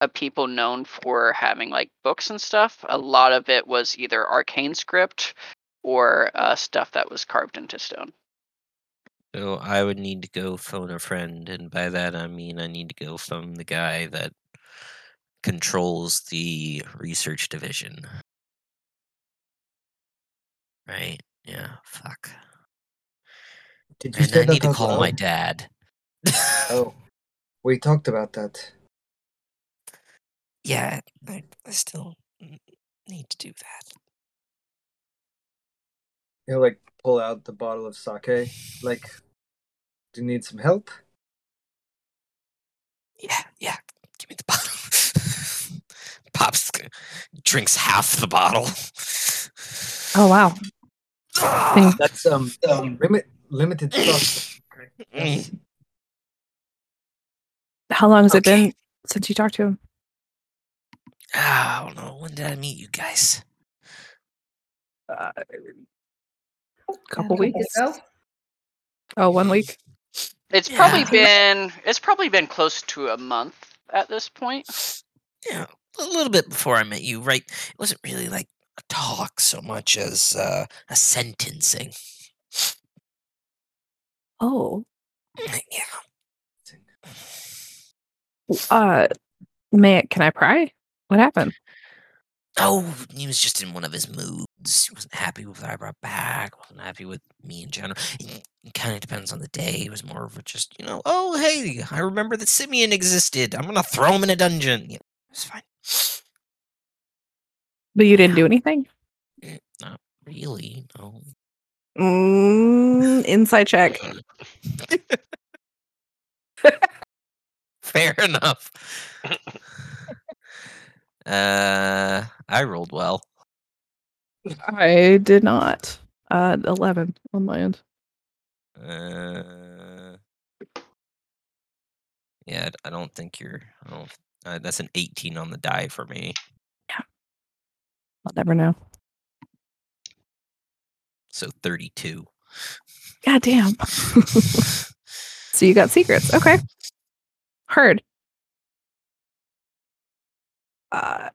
a people known for having like books and stuff. A lot of it was either arcane script or uh, stuff that was carved into stone. so? I would need to go phone a friend, and by that I mean I need to go phone the guy that controls the research division. Right? Yeah. Fuck. Did you And I need to out call my dad. Oh, we talked about that. Yeah, I, I still need to do that. He'll like pull out the bottle of sake. Like, do you need some help? Yeah, yeah. Give me the bottle. Pops drinks half the bottle. Oh wow. Ah, That's um, um limit limited stock. mm, How long has it been since you talked to him? I don't know. When did I meet you guys? Uh, A couple weeks. ago? Oh, one week. It's probably been it's probably been close to a month at this point. Yeah, a little bit before I met you, right? It wasn't really like a talk so much as uh, a sentencing. Oh. Yeah. Uh, may I, can I pry? What happened? Oh, he was just in one of his moods. He wasn't happy with what I brought back. wasn't happy with me in general. It, kind of depends on the day. It was more of a just, you know, oh hey, I remember that Simeon existed. I'm gonna throw him in a dungeon. Yeah, it's fine. But you didn't do anything. Not really. No. Mm, inside check. Fair enough. uh, I rolled well. I did not. Uh, eleven on my end. Uh, yeah, I don't think you're. I don't. Uh, that's an 18 on the die for me. Yeah, I'll never know. So 32. God damn. so you got secrets. Okay. Heard. Uh,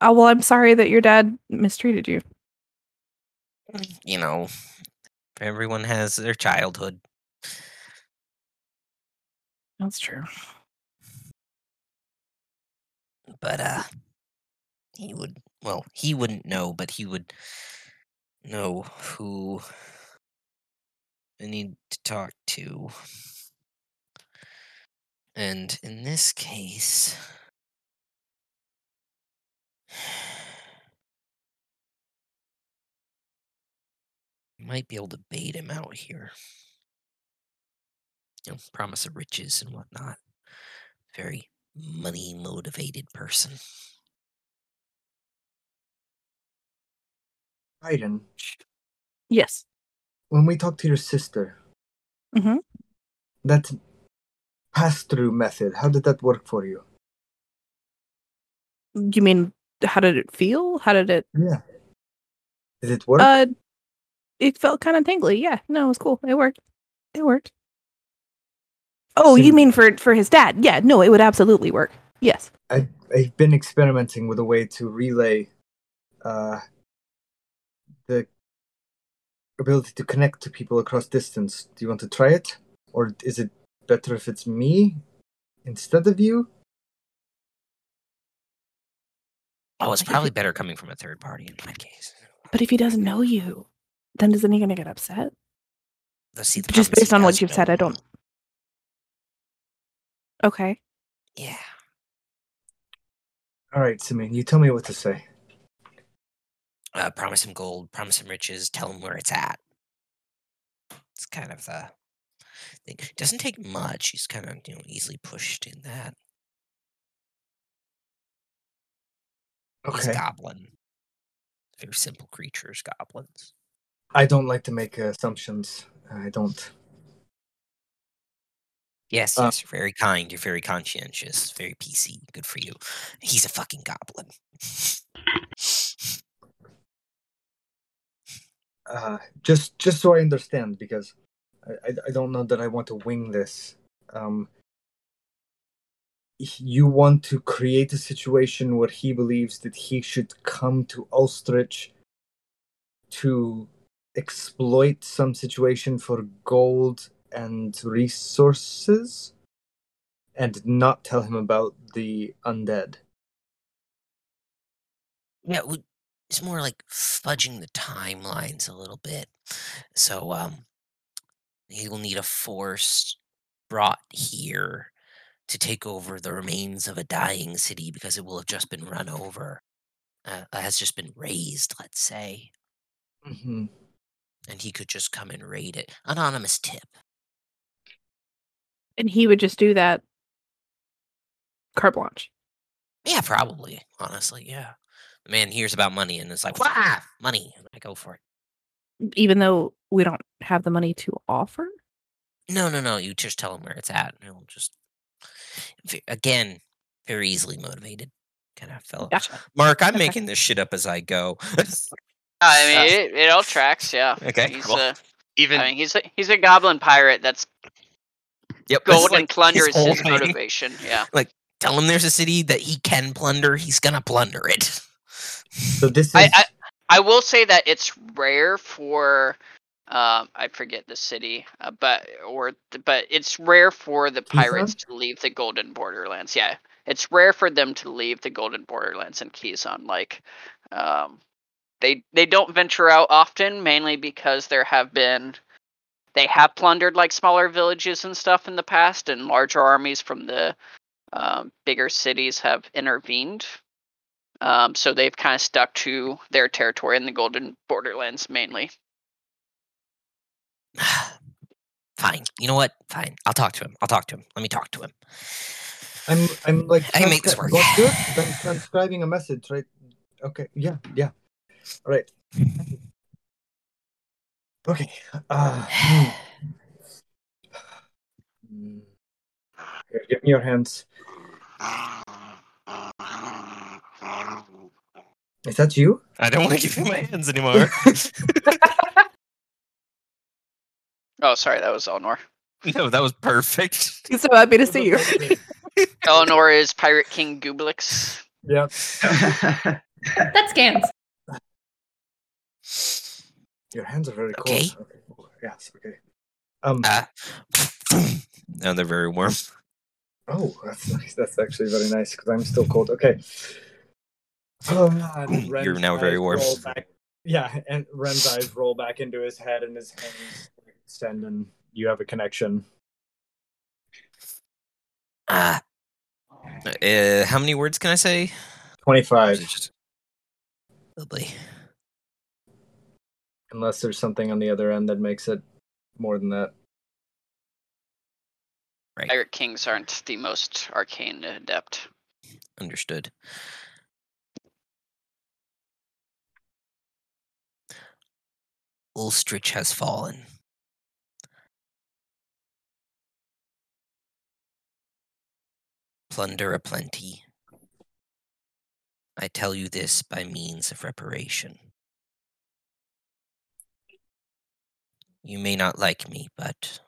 oh, well, I'm sorry that your dad mistreated you. you know, everyone has their childhood. That's true. but uh he would well he wouldn't know but he would know who i need to talk to and in this case might be able to bait him out here you know promise of riches and whatnot very money motivated person Biden, Yes. when we talked to your sister, Mhm. that pass-through method, how did that work for you? You mean how did it feel? How did it? Yeah. Did it work? Uh, it felt kind of tingly. Yeah. No, it was cool. It worked. It worked. Oh, you mean for for his dad? Yeah. No, it would absolutely work. Yes. I, I've been experimenting with a way to relay uh, the ability to connect to people across distance. Do you want to try it? Or is it better if it's me instead of you? Oh it's probably better coming from a third party in that case But if he doesn't know you, then isn't he gonna get upset? the see the Just based on what you've said, I don't. Okay. Yeah. All right, Simeon, you tell me what to say. Uh, promise him gold, promise him riches, tell him where it's at. It's kind of the thing. Doesn't take much. He's kind of you know easily pushed in that. Okay. goblin. Very simple creatures, goblins. I don't like to make assumptions. I don't. Yes, Uh, yes, you're very kind. You're very conscientious. Very PC. Good for you. He's a fucking goblin. Uh, just just so I understand, because I, I, I don't know that I want to wing this. Um, you want to create a situation where he believes that he should come to Ulstrich to exploit some situation for gold and resources, and not tell him about the undead. Yeah, it's more like fudging the timelines a little bit. So, um, he will need a force brought here to take over the remains of a dying city because it will have just been run over. Uh, has just been raised, let's say, Mm-hmm. and he could just come and raid it. Anonymous tip. And he would just do that carte blanche. Yeah, probably. Honestly, yeah. The man hears about money and it's like, "Wah, money!" I go for it. Even though we don't have the money to offer. No, no, no. You just tell him where it's at. and He'll just v- again very easily motivated kind of fellow. Gotcha. Mark, I'm making this shit up as I go. I mean, Uh, it, it all tracks. Yeah. okay, He's cool. a. Even I mean, he's a he's a goblin pirate. That's Yep. this is gold like plunder his is his thing. motivation. Yeah. Like tell him there's a city that he can plunder. He's gonna plunder it. So this is I, I I will say that it's rare for um I forget the city, uh, but or but it's rare for the pirates to leave the Golden Borderlands. Yeah, it's rare for them to leave the Golden Borderlands and Keyzone. Like, um, they they don't venture out often, mainly because there have been they have plundered like smaller villages and stuff in the past, and larger armies from the um, bigger cities have intervened. Um, so they've kind of stuck to their territory in the Golden Borderlands mainly. Fine. You know what? Fine. I'll talk to him. I'll talk to him. Let me talk to him. I'm I'm like I can make this work. Well, good. I'm transcribing a message, right? Okay. Yeah. Yeah. All right. Okay. Uh. Hmm. Here, give me your hands. Is that you? I don't want to give you my hands anymore. Oh, sorry, that was Eleanor. no, that was perfect. He's so happy to see you. Eleanor is Pirate King Gooblix. Yeah. That scans. Your hands are very cold. Okay. okay. Yes. Okay. Um. Uh, no, they're very warm. Oh, that's nice. That's actually very nice because I'm still cold. Okay. Oh, You're now very warm. back- Yeah, and Ren's eyes roll back into his head, and his hands extend, and you have a connection. Uh, uh, how many words can I say? Twenty-five, it just- Lovely. unless there's something on the other end that makes it more than that. Right. Pirate Kings aren't the most arcane adept. Understood. Ulstrich has fallen. Plunder aplenty. I tell you this by means of reparation. You may not like me, but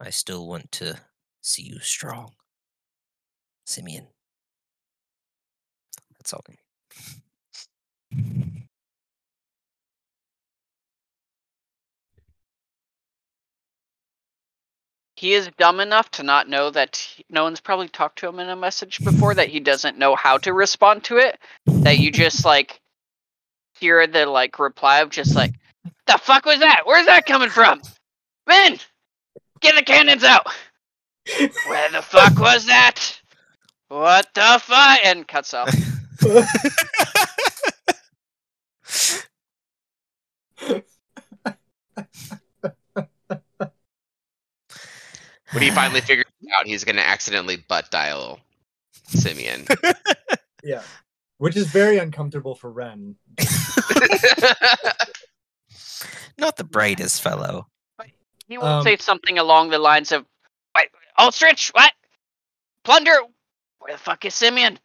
I still want to see you strong. Simeon. That's all. He is dumb enough to not know that he- no one's probably talked to him in a message before that he doesn't know how to respond to it. That you just like hear the like reply of just like, "The fuck was that? Where's that coming from?" Men, get the cannons out. Where the fuck was that? What the fuck? And cuts off. When he finally figures it out, he's going to accidentally butt dial Simeon. Yeah. Which is very uncomfortable for Ren. Not the brightest fellow. He will Um, say something along the lines of, "Wait, Ulstrich, what? Plunder? Where the fuck is Simeon?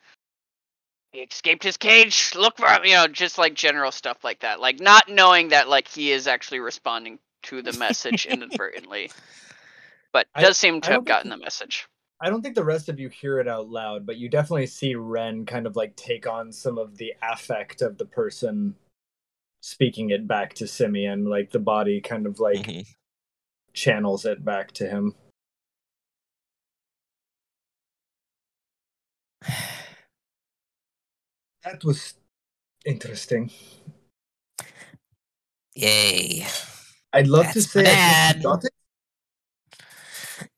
He escaped his cage. Look for him." You know, just like general stuff like that. Like not knowing that like he is actually responding to the message inadvertently, but I- does seem to have gotten the message. I don't think the rest of you hear it out loud, but you definitely see Ren kind of like take on some of the affect of the person speaking it back to Simeon. Like the body kind of like Mhm. channels it back to him. That was interesting. Yay. I'd love to say bad. he got it.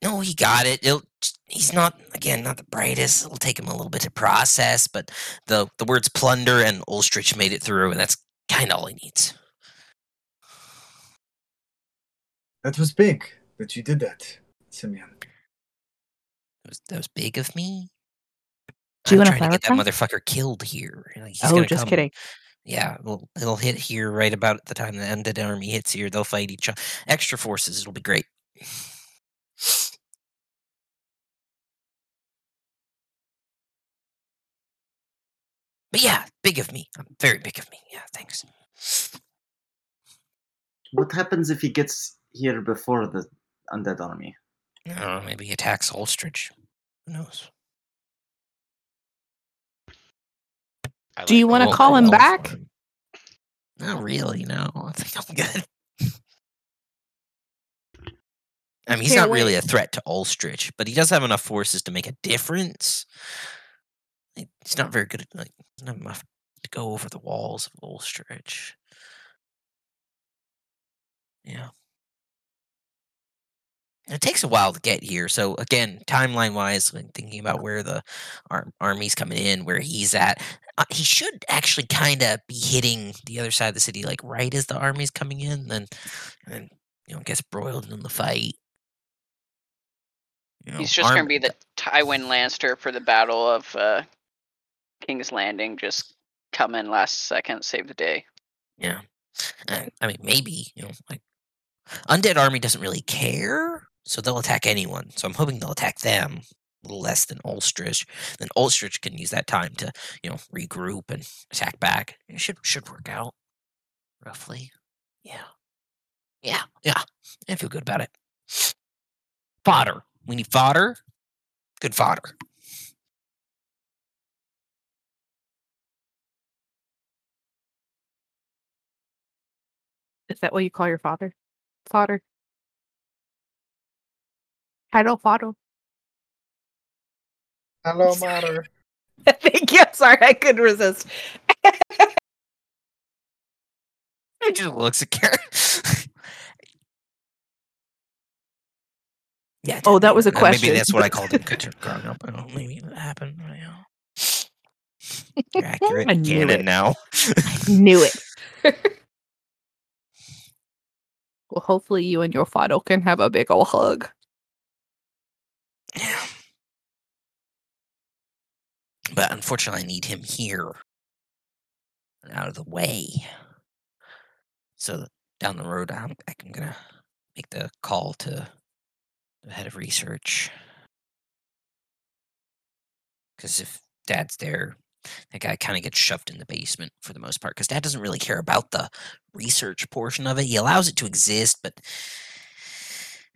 No, he got it. It'll, he's not again not the brightest. It'll take him a little bit to process, but the the words plunder and Ulstrich made it through, and that's kind of all he needs. That was big that you did that, Simeon. That was, that was big of me. Do you I'm want a trying to get that motherfucker killed here. Like, he's Oh, just come- kidding. Yeah, it'll, it'll hit here right about the time the undead army hits here. They'll fight each other. Extra forces. It'll be great. But yeah, big of me. I'm Very big of me. Yeah, thanks. What happens if he gets here before the undead army? I know, maybe he attacks Ulstrich. Who knows? I Do you wanna call him back? him. Not really, no. I think I'm good. I mean, he's Can't not really a threat to Ulstrich, but he does have enough forces to make a difference. Like, He's not very good at like doesn't enough to go over the walls of Ulstrich. Yeah. It takes a while to get here. So again, timeline wise, when thinking about where the ar- army's coming in, where he's at, uh, he should actually kind of be hitting the other side of the city, like right as the army's coming in, then, and then you know gets broiled in the fight. You know, He's just arm- gonna be the Tywin Lannister for the Battle of uh, King's Landing. Just come in last second, save the day. Yeah. I mean, maybe, you know, like Undead Army doesn't really care, so they'll attack anyone. So I'm hoping they'll attack them a little less than Ulstrich. Then Ulstrich can use that time to, you know, regroup and attack back. It should should work out. Roughly. Yeah. Yeah. Yeah. I feel good about it. Fodder. We need fodder. Good fodder. Is that what you call your father? Fodder. Hello, fodder. Hello, Mater. Thank you. I'm sorry, I couldn't resist. He just looks at Karen. yeah. Oh, that was a question. Maybe that's what I called him could- growing up. I don't know, maybe that happened. I don't know. You're accurate. I knew Canon it. now. I knew it. Well, hopefully you and your father can have a big old hug. Yeah. But unfortunately, I need him here and out of the way. So down the road, I'm, I'm going to make the call to the head of research. Because if dad's there, that guy kind of gets shoved in the basement for the most part. Because dad doesn't really care about the research portion of it. He allows it to exist, but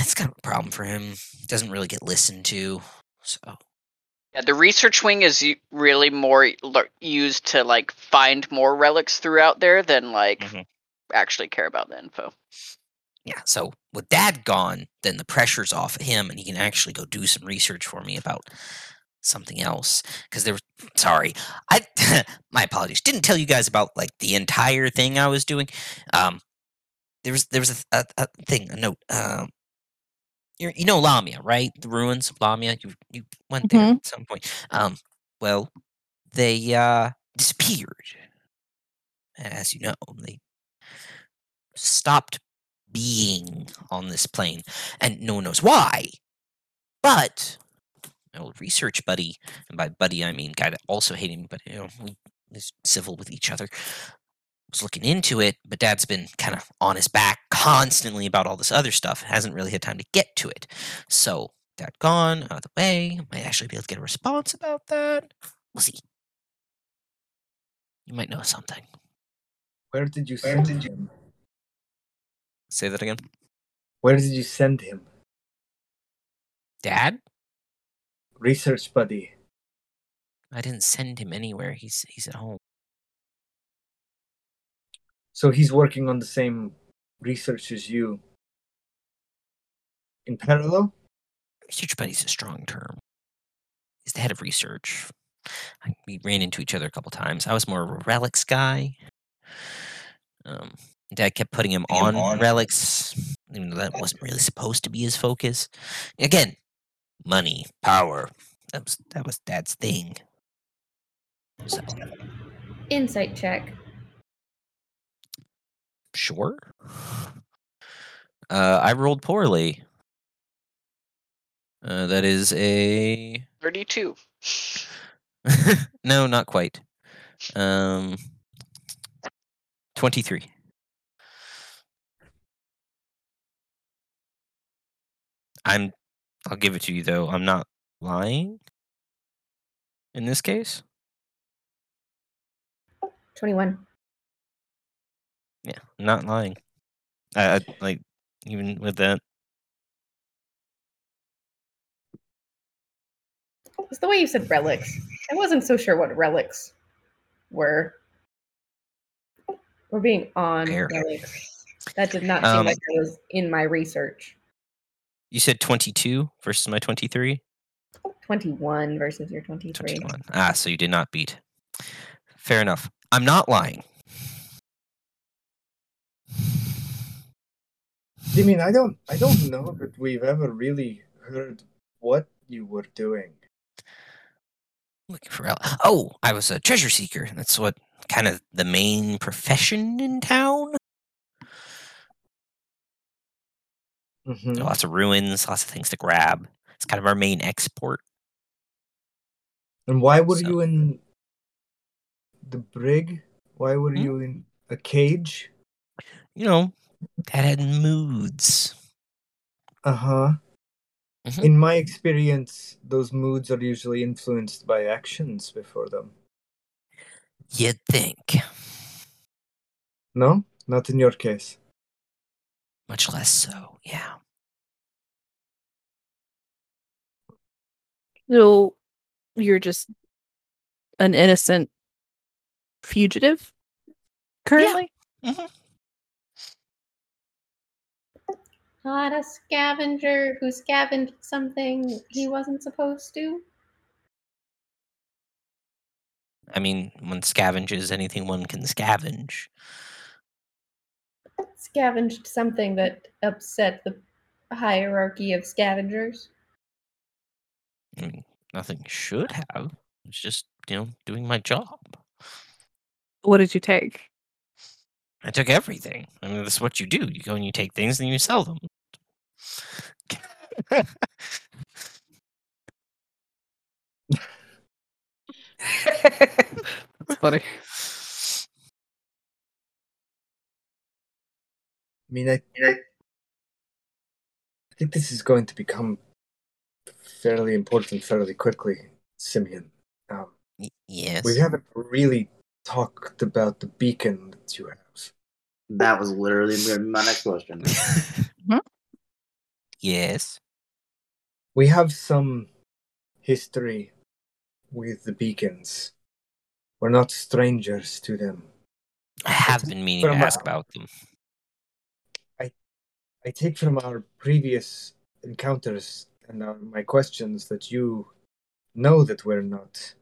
it's kind of a problem for him. Doesn't really get listened to. So Yeah, the research wing is really more used to like find more relics throughout there than like Mhm. actually care about the info. yeah, so with dad gone, then the pressure's off of him, and he can actually go do some research for me about something else. Because there was, sorry, I, my apologies, didn't tell you guys about like the entire thing I was doing. Um, there was there was a, a, a thing, a note. Um, you you know Lamia, right? The ruins of Lamia. You you went there at some point. Um, well, they uh disappeared. As you know, they stopped being on this plane, and no one knows why. But my old research buddy, and by buddy I mean guy that also hated me, but you know, we is civil with each other. Was looking into it, but Dad's been kind of on his back constantly about all this other stuff. Hasn't really had time to get to it. So Dad gone out of the way. Might actually be able to get a response about that. We'll see. You might know something. Where did you send him? Say that again. Where did you send him? Dad? Research buddy. I didn't send him anywhere. He's he's at home. So he's working on the same research as you. In parallel? Research buddy's a strong term. He's the head of research. I, we ran into each other a couple times. I was more of a relics guy. Um, Dad kept putting him on, on. relics, even though that wasn't really supposed to be his focus. Again, money, power. That was that was Dad's thing. So Insight check. sure. Uh, I rolled poorly. Uh, that is a 32. no, not quite. Um, twenty-three. I'm. I'll give it to you though. I'm not lying. In this case, 21. yeah, I'm not lying. I, I like even with that. It's the way you said relics. I wasn't so sure what relics were. We're being on Fair. relics. That did not seem Um, like it was in my research. You said twenty-two versus my twenty-three. 21 versus your 23. 21. Ah, so you did not beat. Fair enough. I'm not lying. I mean, I don't, I don't know that we've ever really heard what you were doing. Looking for rel- oh, I was a treasure seeker. That's what kind of the main profession in town. Hmm Lots of ruins, lots of things to grab. It's kind of our main export. And why were So- you in the brig? Why were Hmm? you in a cage? You know, that had moods. Uh huh. Mhm. In my experience, those moods are usually influenced by actions before them. You'd think. No, not in your case. Much less so, yeah. So you're just an innocent fugitive currently? Mhm. Not a scavenger who scavenged something he wasn't supposed to. I mean, one scavenges anything one can scavenge. Scavenged something that upset the hierarchy of scavengers. I mean, nothing should have. It's just, you know, doing my job. What did you take? I took everything. I mean, that's what you do. You go and you take things and you sell them. That's funny. Mean, I, I think this is going to become fairly important fairly quickly, Simeon. Um, yes. we haven't really talked about the beacon that you have. That was literally my next question. yes. We have some history with the beacons. We're not strangers to them. I have been meaning to ask uh, about them. I take from our previous encounters and our, my questions that you know that we're not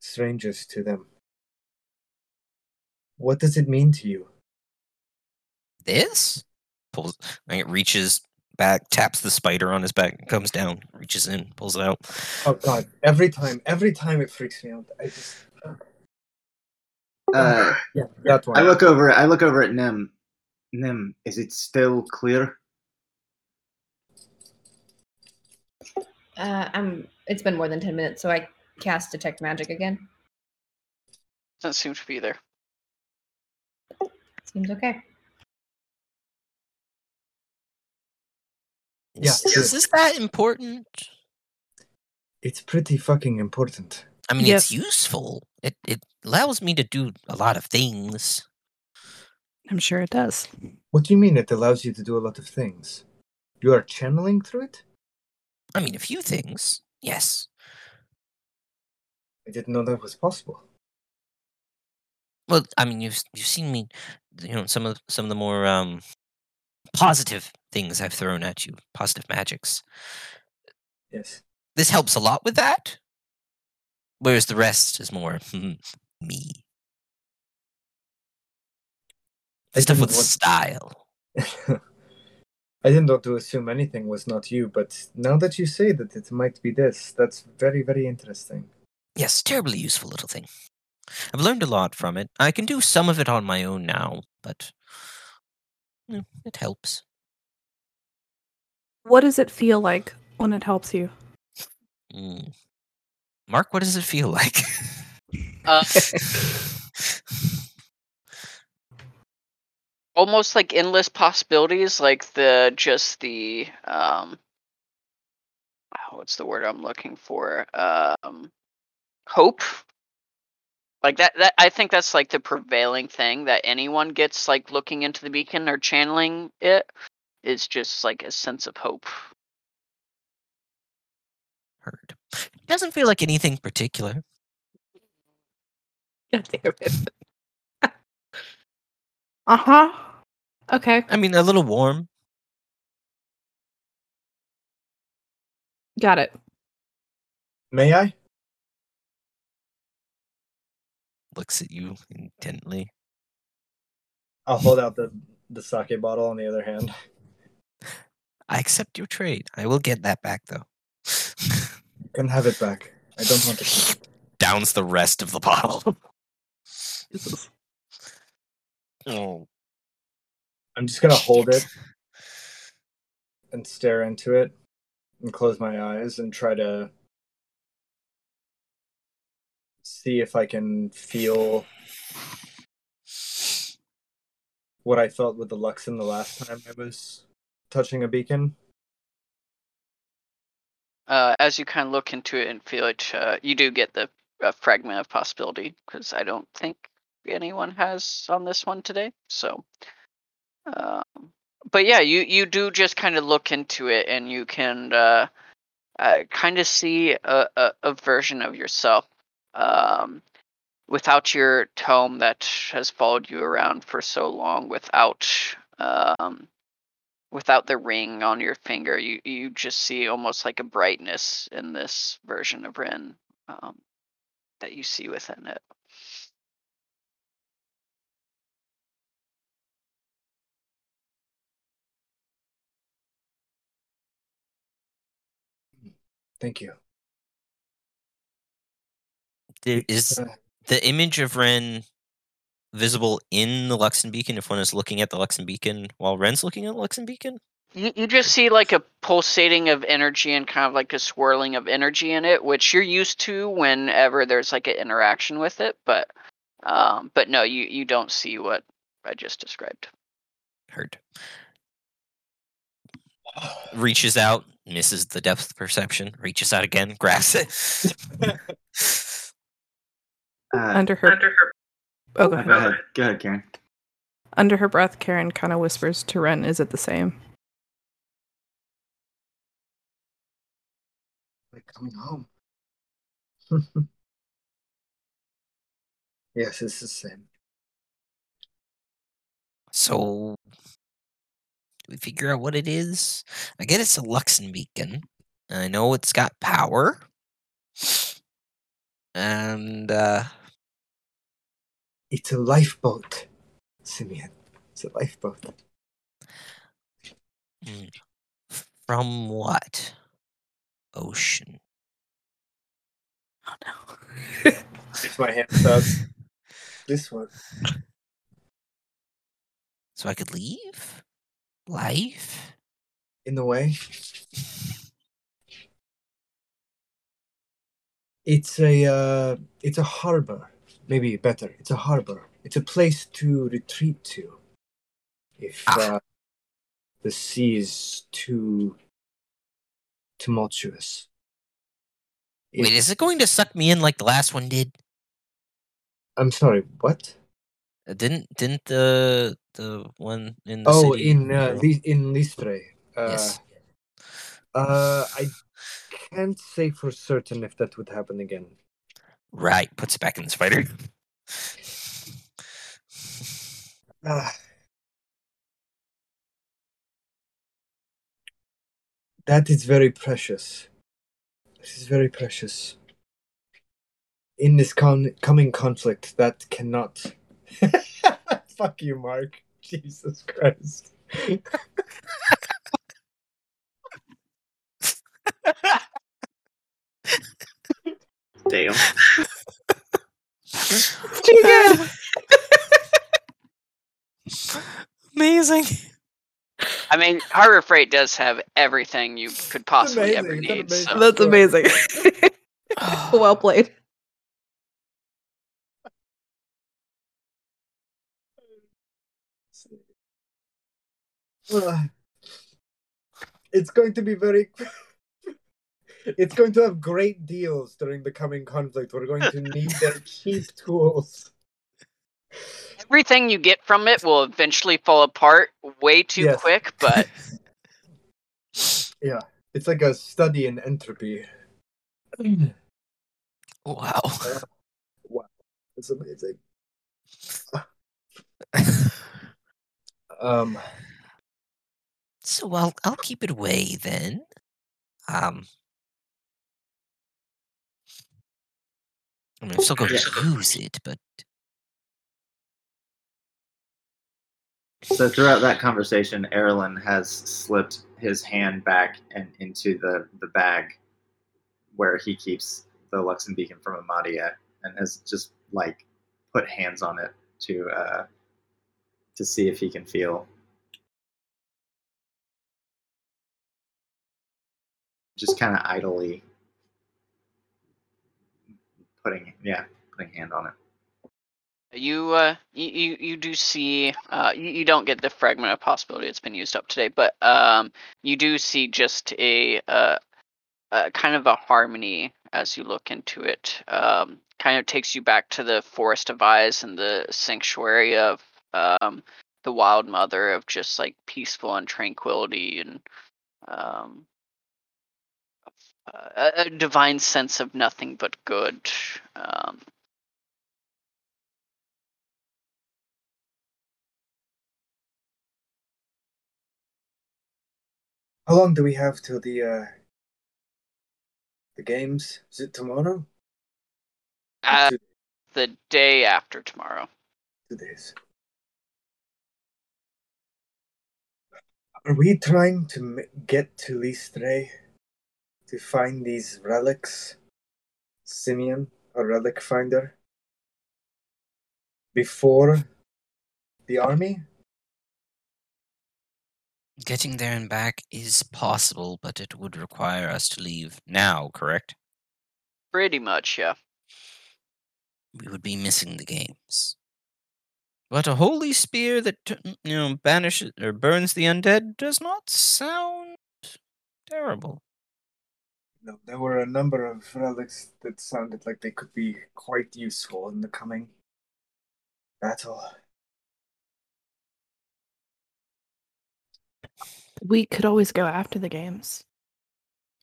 strangers to them. What does it mean to you? this? Pulls. Like, it reaches back, taps the spider on his back, comes down, reaches in, pulls it out. Oh god, every time, every time it freaks me out. I just Uh, yeah, that one. I look over. I look over at Nim. Nim, is it still clear? Uh, I'm. It's been more than ten minutes, so I cast detect magic again. Doesn't seem to be there. Seems okay. Yeah, Is, is this that important? It's pretty fucking important. I mean, Yes. it's useful. It it allows me to do a lot of things. I'm sure it does. What do you mean it allows you to do a lot of things? You are channeling through it? I mean, a few things. Yes. I didn't know that was possible. Well, I mean, you've you've seen me, you know, some of some of the more um positive things I've thrown at you, positive magics. Yes. This helps a lot with that. Whereas the rest is more me. I Stuff didn't with want- style. I didn't want to assume anything was not you, but now that you say that it might be this, that's very, very interesting. Yes, terribly useful little thing. I've learned a lot from it. I can do some of it on my own now, but you know, it helps. What does it feel like when it helps you? Mm. Mark, what does it feel like? Uh, almost like endless possibilities, like the just the um, oh, what's the word I'm looking for? Um, hope. Like that. That I think that's like the prevailing thing that anyone gets, like looking into the beacon or channeling it, is just like a sense of hope. Heard. It doesn't feel like anything particular. God damn it. uh huh. Okay, I mean, a little warm. got it. May I? Looks at you intently. I'll hold out the, the sake bottle on the other hand. I accept your trade. I will get that back though. You can have it back. I don't want to keep it. Downs the rest of the bottle. Oh. I'm just gonna hold it and stare into it and close my eyes and try to see if I can feel what I felt with the Luxon the last time I was touching a beacon. uh, as you kind of look into it and feel it, uh, you do get the uh, fragment of possibility because I don't think anyone has on this one today. So, um, but yeah, you you do just kind of look into it and you can uh, uh, kind of see a, a, a version of yourself um, without your tome that has followed you around for so long, without um, without the ring on your finger, you you just see almost like a brightness in this version of Ren um, that you see within it. Thank you. There is the image of Ren visible in the Luxon beacon if one is looking at the Luxon beacon while Ren's looking at the Luxon beacon? You you just see like a pulsating of energy and kind of like a swirling of energy in it, which you're used to whenever there's like an interaction with it. But um, but no, you you don't see what I just described. Heard. Reaches out, misses the depth perception, reaches out again, grabs it. Uh, Under her. Oh, go ahead. go ahead. Go ahead, Karen. Under her breath, Karen kind of whispers to Ren, "Is it the same?" like coming home. yes, it's the same. So do we figure out what it is? I get it's a Luxon beacon. and I know it's got power. And uh It's a lifeboat, Simeon. It's a lifeboat. Mm. From what? Ocean. Oh no. It's my hands up. This one. So I could leave? Life? In the way. It's a uh, it's a harbor. Maybe better. It's a harbor. It's a place to retreat to. If Ah. uh, the sea is too tumultuous. Wait, is it going to suck me in like the last one did? I'm sorry. What? Uh, Didn't didn't the the one in the Oh, city? in uh, in Listre. Uh, Yes. Uh, I can't say for certain if that would happen again. Right, puts it back in the spider. Ah. that is very precious. This is very precious. In this con- coming conflict, that cannot. Fuck you, Mark. Jesus Christ. Damn. Amazing. I mean, Harbor Freight does have everything you could possibly ever need. it's an So. That's amazing. well played. Ugh. It's going to be very. it's going to have great deals during the coming conflict. We're going to need their cheap tools. Everything you get from it will eventually fall apart way too Yes. quick, but yeah, it's like a study in entropy. Wow. Wow. It's amazing. Um, so I'll I'll keep it away then. Um. I mean, I'm still going to use it, but So throughout that conversation, Erlen has slipped his hand back and into the, the bag where he keeps the Luxon beacon from Amadia and has just like put hands on it to uh, to see if he can feel. Just kind of idly putting yeah putting hand on it. you uh you you, do see uh you, you don't get the fragment of possibility it's been used up today, but um you do see just a uh uh, kind of a harmony as you look into it. Um, kind of takes you back to the Forest of Eyes and the sanctuary of um, the Wild Mother of just like peaceful and tranquility and um, a, a divine sense of nothing but good. Um, how long do we have till the uh, the games? Is it tomorrow? Uh, the day after tomorrow. two days. Are we trying to m- get to Listre to find these relics? Simeon, a relic finder, before the army? getting there and back is possible, but it would require us to leave now. Correct? Pretty much, yeah. We would be missing the games. But a holy spear that mm, you know banishes or burns the undead does not sound terrible. No, there were a number of relics that sounded like they could be quite useful in the coming battle. We could always go after the games.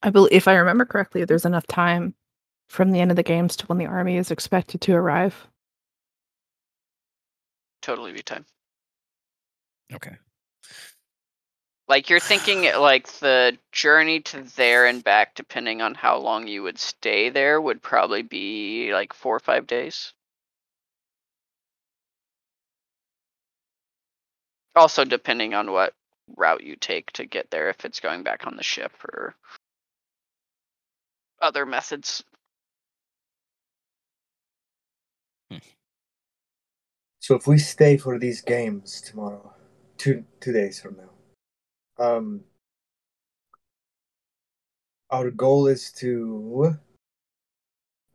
I believe, if I remember correctly, there's enough time from the end of the games to when the army is expected to arrive. Totally be time. Okay. Like you're thinking like the journey to there and back, depending on how long you would stay there, would probably be like four or five days. Also depending on what route you take to get there if it's going back on the ship or other methods. Hmm. So if we stay for these games tomorrow, two two days from now, um, our goal is to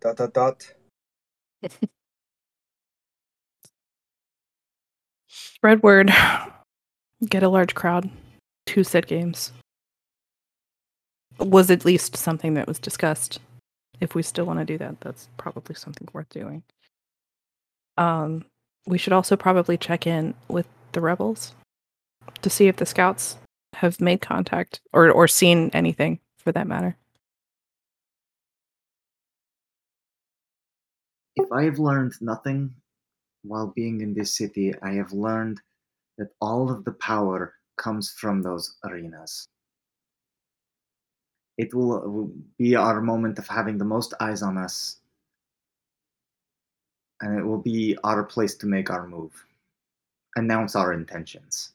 dot dot dot. Spread word. Get a large crowd. Two set games. Was at least something that was discussed. If we still want to do that, that's probably something worth doing. Um, we should also probably check in with the rebels to see if the scouts have made contact or or seen anything for that matter. If I have learned nothing while being in this city, I have learned that all of the power comes from those arenas. It will, uh, will be our moment of having the most eyes on us, and it will be our place to make our move, announce our intentions,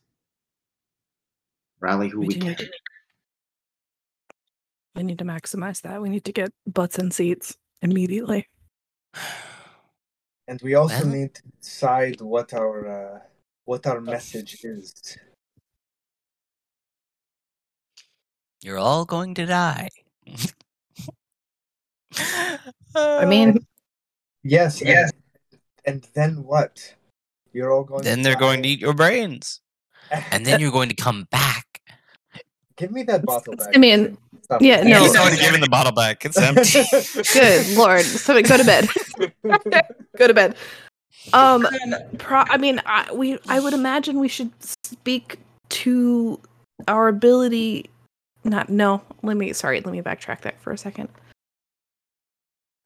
rally who we, We do can. need to- We need to maximize that. We need to get butts and seats immediately. And we also Well- need to decide what our uh, what our message is. You're all going to die. I mean, Yes, yes. And, and then what? You're all going. then to they're going to eat your brains, and then you're going to come back. Give me that bottle back. I mean, Stop yeah, no. He's already given the bottle back. It's empty. good lord. So go to bed. go to bed. Um, pro- I mean, I, we. I would imagine we should speak to our ability. Not no. Let me. Sorry. Let me backtrack that for a second.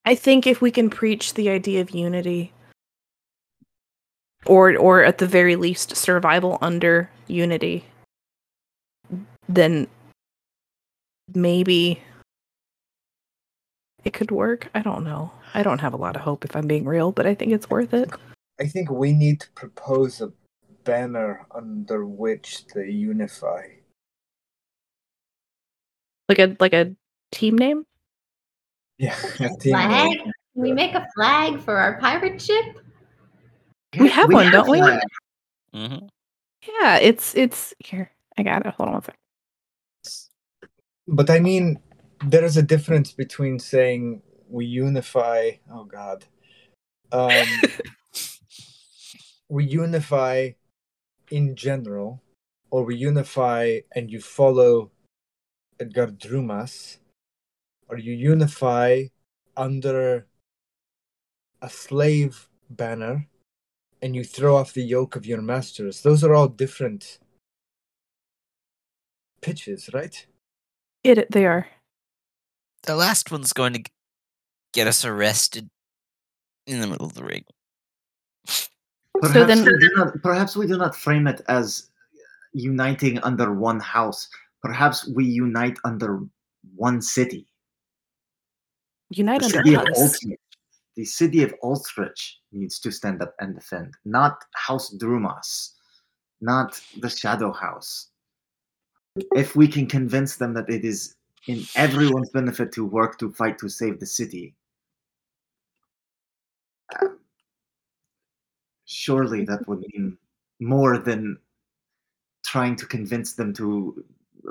I think if we can preach the idea of unity, or or at the very least survival under unity, then maybe it could work. I don't know. I don't have a lot of hope if I'm being real, but I think it's worth it. I think we need to propose a banner under which they unify. Like a like a team name. Yeah, a team Flag? name. Can we make a flag for our pirate ship? We have one, don't we? one. hmm Yeah, it's it's here. I got it. Hold on one second. But I mean, there is a difference between saying we unify. Oh God. Um, we unify in general, or we unify and you follow Edgar Drumas, or you unify under a slave banner and you throw off the yoke of your masters. Those are all different pitches, right? It they are. The last one's going to get us arrested in the middle of the ring. Perhaps, So then- we do not, perhaps we do not frame it as uniting under one house. Perhaps we unite under one city. Unite The under city of us. Ultrich. The city of Ultrich needs to stand up and defend, not House Drumas, not the Shadow House. If we can convince them that it is in everyone's benefit to work to fight to save the city, surely that would mean more than trying to convince them to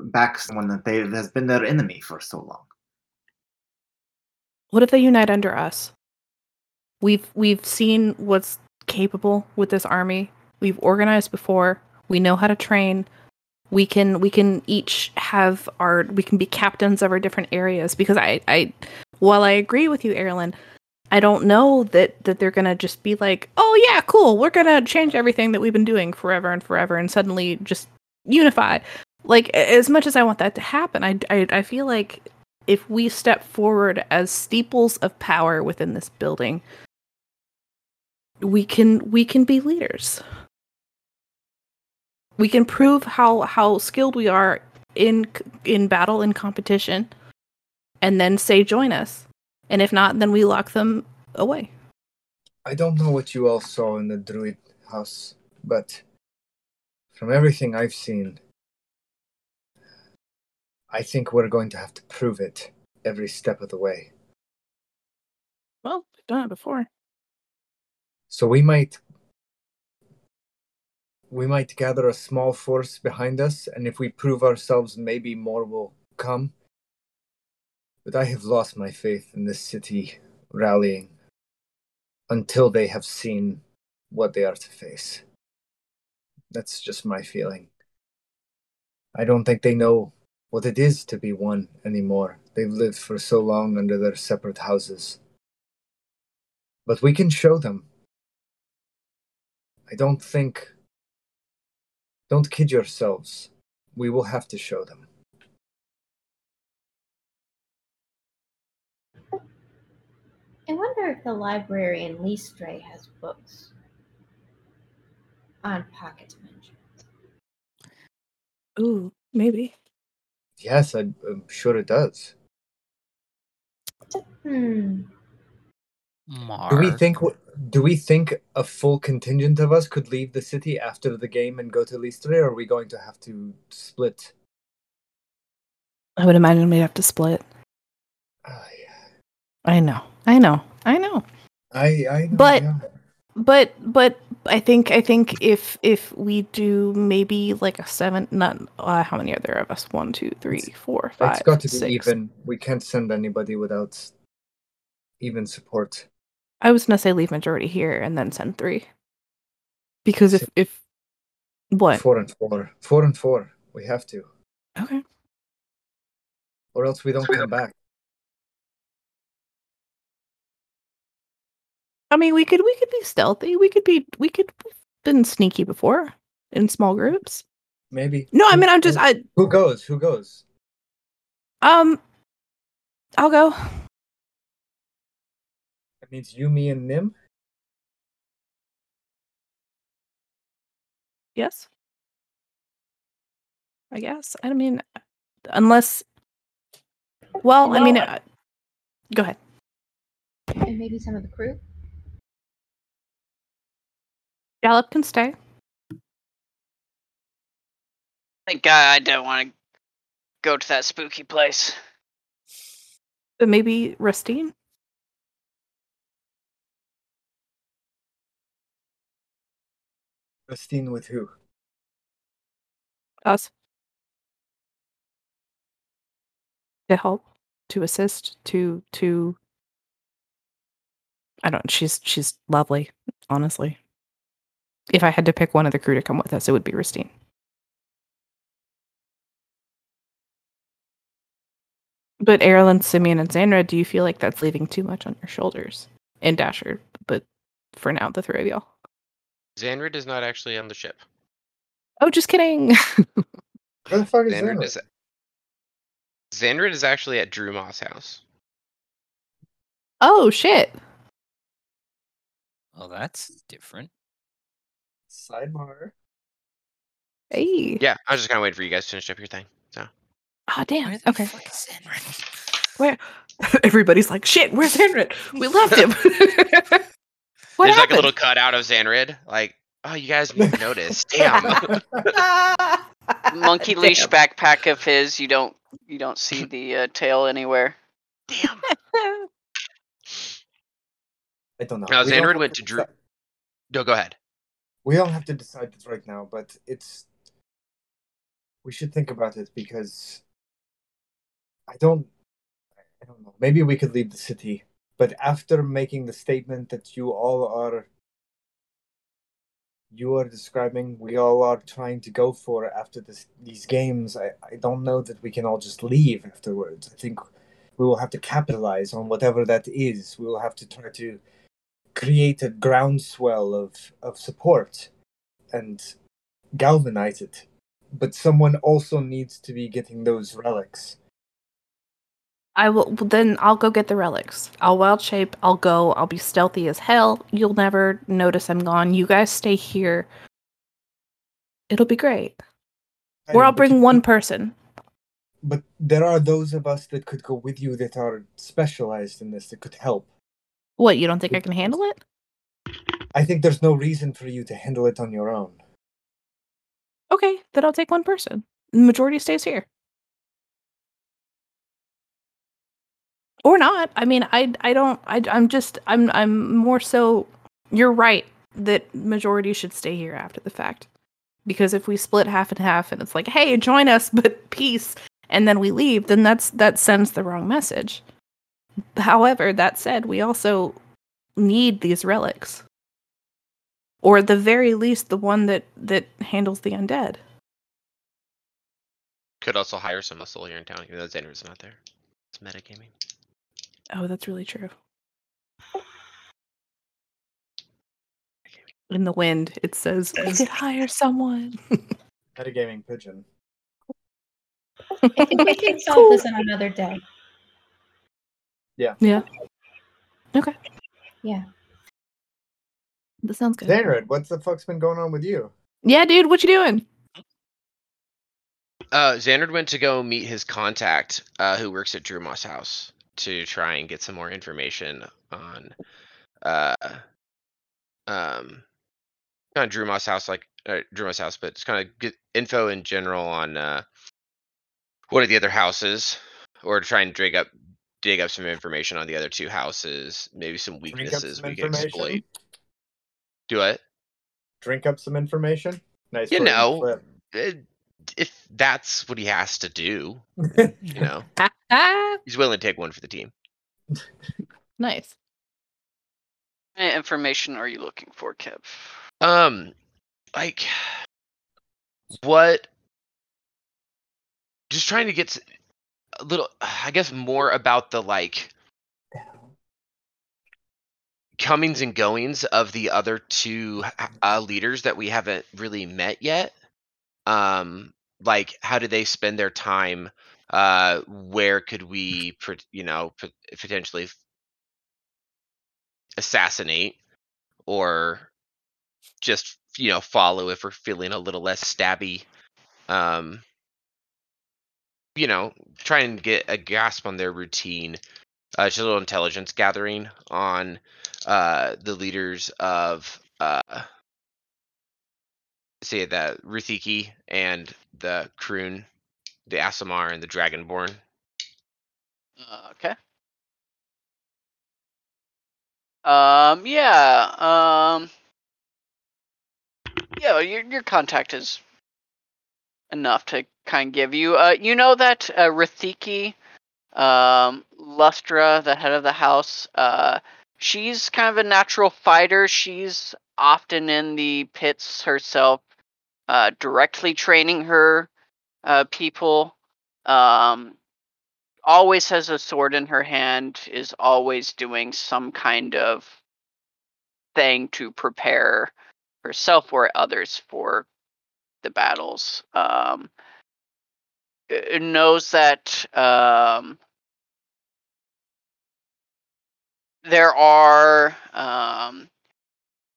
back someone that they, has been their enemy for so long. What if they unite under us? We've we've seen what's capable with this army. We've organized before. We know how to train. We can we can each have our we can be captains of our different areas because I I while I agree with you, Erlen, I don't know that that they're gonna just be like, oh yeah, cool, we're gonna change everything that we've been doing forever and forever and suddenly just unify. Like as much as I want that to happen, I I, I feel like if we step forward as steeples of power within this building, we can we can be leaders. We can prove how how skilled we are in in battle and competition, and then say join us. And if not, then we lock them away. I don't know what you all saw in the druid house, but from everything I've seen, I think we're going to have to prove it every step of the way. Well, we've done it before. So we might we might gather a small force behind us, and if we prove ourselves, maybe more will come. But I have lost my faith in this city rallying until they have seen what they are to face. That's just my feeling. I don't think they know what it is to be one anymore. They've lived for so long under their separate houses. But we can show them. I don't think. Don't kid yourselves. We will have to show them. I wonder if the library in Listre has books on pocket dimensions. Ooh, maybe. Yes, I, I'm sure it does. Hmm. Mar. Do we think do we think a full contingent of us could leave the city after the game and go to Listre, or are we going to have to split? I would imagine we'd have to split. Ah, yeah. I know. I know. I know. I I know, But- yeah. But but I think I think if if we do maybe like a seven not uh, how many are there of us? One, two, three, four, five, it's got to be even. We can't send anybody without even support. I was gonna say leave majority here and then send three. Because if if what? Four and four, four and four. We have to, Okay. or else we don't come back. I mean, we could we could be stealthy. We could be we could we've been sneaky before in small groups. Maybe. No, I mean I'm just who- I Who goes? Who goes? um I'll go. That means you, me, and Nim. Yes. I guess. I mean unless well, I mean Well, uh, go ahead. And maybe some of the crew. Gallop can stay. Thank God I don't want to go to that spooky place. But maybe Rustine. Christine with who? Us. To help, to assist, to to I don't she's she's lovely, honestly. If I had to pick one of the crew to come with us, it would be Rustine. But Erlen, Simeon, and Sandra, do you feel like that's leaving too much on your shoulders? And Dasher, but for now, the three of y'all. Xandrid is not actually on the ship. Oh, just kidding. Where the fuck is Xandrid that? is Xandrid is actually at Drew Moss' house. oh shit. Oh, that's different. Sidebar. Hey. Yeah, I was just kind of waiting for you guys to finish up your thing. So Oh damn. Where Okay. fuck is Zenrin? Everybody's like, shit, where's Henrik? We left him. what there's like a happened? little cutout of Xandrid. Like, oh, you guys didn't notice. Damn. Monkey leash Damn. backpack of his. You don't you don't see the uh, tail anywhere. Damn. I don't know. No, We Xandrid went to Drew- No, go ahead. We don't have to decide this right now, but it's. We should think about it because. I don't. I don't know. Maybe we could leave the city, but after making the statement that you all are. You are describing we all are trying to go for after this, these games. I, I don't know that we can all just leave afterwards. I think we will have to capitalize on whatever that is. We will have to try to create a groundswell of, of support and galvanize it. But someone also needs to be getting those relics. I will then I'll go get the relics. I'll wild shape, I'll go, I'll be stealthy as hell. You'll never notice I'm gone. You guys stay here. It'll be great. Or I'll bring one person. But there are those of us that could go with you that are specialized in this that could help. What, you don't think I can handle it? I think there's no reason for you to handle it on your own. Okay, then I'll take one person. The majority stays here. Or not. I mean, I I don't. I I'm just I'm I'm more so. You're right that majority should stay here after the fact, because if we split half and half and it's like, hey, join us, but peace, and then we leave, then that's that sends the wrong message. However, that said, we also need these relics, or at the very least, the one that that handles the undead. Could also hire some muscle here in town, even though Xander's not there. It's metagaming. Oh, that's really true. In the wind, it says we could hire someone. Metagaming pigeon. I think we can solve this on another day. Yeah. Yeah. Okay. Yeah. That sounds good. Xandrid, what the fuck's been going on with you? Yeah, dude, what you doing? Uh, Xander went to go meet his contact, uh, who works at Drew Moss House, to try and get some more information on, uh, um, kind of Drew Moss House, like uh, Drew Moss House, but just kind of get info in general on uh, one of the other houses, or to try and dig up dig up some information on the other two houses, maybe some weaknesses some we can exploit. Do it. Drink up some information. Nice. You know. slip. If that's what he has to do, you know, he's willing to take one for the team. nice. What information are you looking for, Kev? Um, like, what? Just trying to get a little, I guess, more about the like comings and goings of the other two uh, leaders that we haven't really met yet. Um, like, how do they spend their time? Uh, where could we, you know, potentially assassinate or just you know follow if we're feeling a little less stabby um you know try and get a grasp on their routine uh just a little intelligence gathering on uh the leaders of uh say the Ruthiki and the Kroon, the Aasimar and the Dragonborn. Uh, okay. Um. Yeah. Um. Yeah. Your your contact is enough to kind of give you. Uh. You know that uh, Rithiki, um, Lustra, the head of the house. Uh. She's kind of a natural fighter. She's often in the pits herself, uh, directly training her uh, people. Um, always has a sword in her hand, is always doing some kind of thing to prepare herself or others for the battles. Um, knows that um, there are um,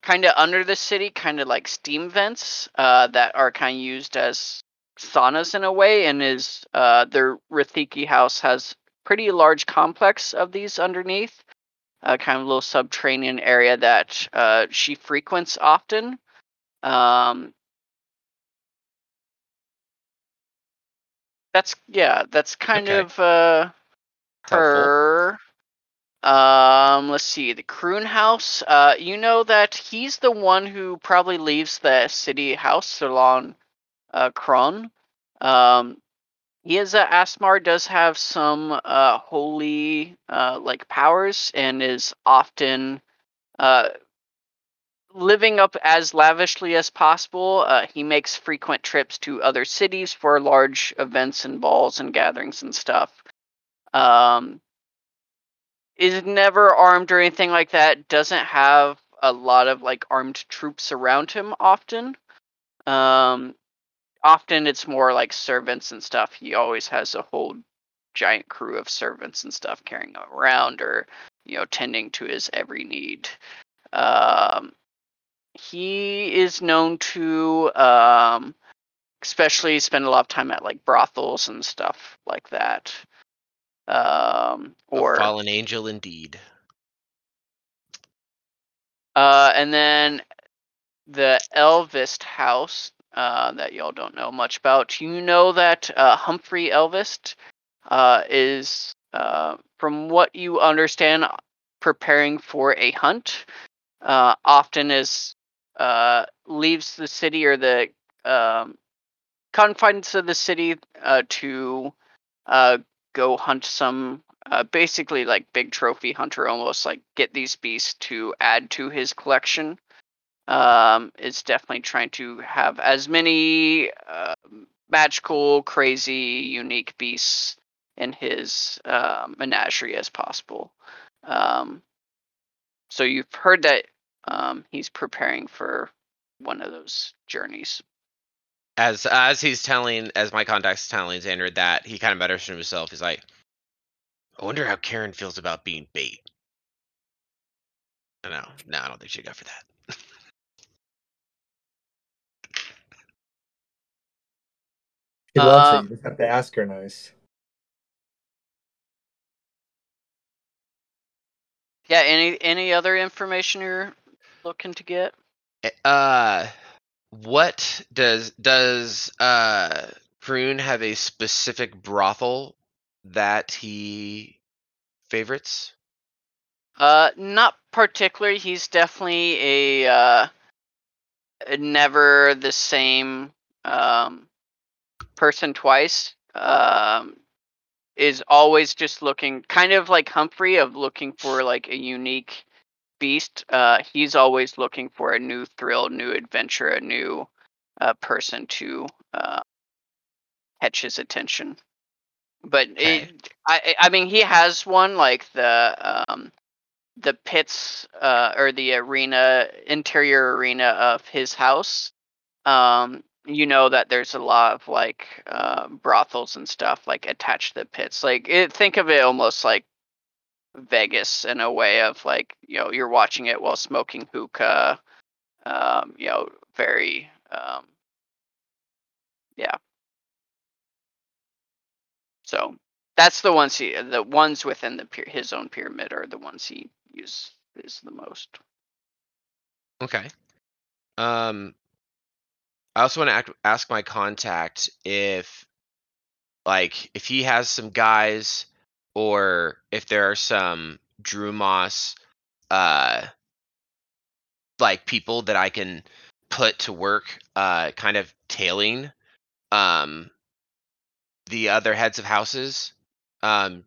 kind of under the city, kind of like steam vents uh, that are kind of used as saunas in a way, and is uh, their Rathiki house has pretty large complex of these underneath, uh, kind of a little subterranean area that uh, she frequents often. Um, that's yeah, that's kind Okay. of uh, Helpful. Um, let's see, the Kroon house. Uh, you know that he's the one who probably leaves the city house along uh, Kron. Um, he is a Aasimar does have some uh holy uh like powers and is often uh living up as lavishly as possible. Uh, he makes frequent trips to other cities for large events and balls and gatherings and stuff. Um, is never armed or anything like that. Doesn't have a lot of like armed troops around him often. Um, often it's more like servants and stuff. He always has a whole giant crew of servants and stuff carrying around or you know tending to his every need. Um, he is known to um, especially spend a lot of time at like brothels and stuff like that. Um, or a fallen angel indeed. Uh, and then the Elvist house uh, that y'all don't know much about. You know that uh, Humphrey Elvist uh, is uh, from what you understand, preparing for a hunt. Uh, often is uh, leaves the city or the um, confines of the city uh, to uh, go hunt some uh, basically like big trophy hunter almost like get these beasts to add to his collection. Um, is definitely trying to have as many uh, magical crazy unique beasts in his uh, menagerie as possible. Um, so you've heard that um, he's preparing for one of those journeys As as he's telling, as my contact's telling Xander that he kind of mutters to himself. He's like, "I wonder how Karen feels about being bait." I know. No, I don't think she'd go for that. She loves Uh, it. You just have to ask her nice. yeah any any other information you're looking to get Eh, Uh, what does does uh Prune have a specific brothel that he favorites? Uh, not particularly. He's definitely a uh, never the same um, person twice. Um, is always just looking kind of like Humphrey of looking for like a unique beast. Uh, he's always looking for a new thrill, new adventure, a new uh, person to uh, catch his attention. But Okay. it, I, I mean, he has one like the um, the pits uh, or the arena interior arena of his house um you know that there's a lot of like uh, brothels and stuff like attached to the pits like it, think of it almost like vegas in a way of like you know you're watching it while smoking hookah um you know very um yeah so that's the ones he the ones within the his own pyramid are the ones he uses the most Okay. Um, I also want to act, ask my contact if, like, if he has some guys, or if there are some Drew Moss, uh, like people that I can put to work, uh, kind of tailing, um, the other heads of houses, um,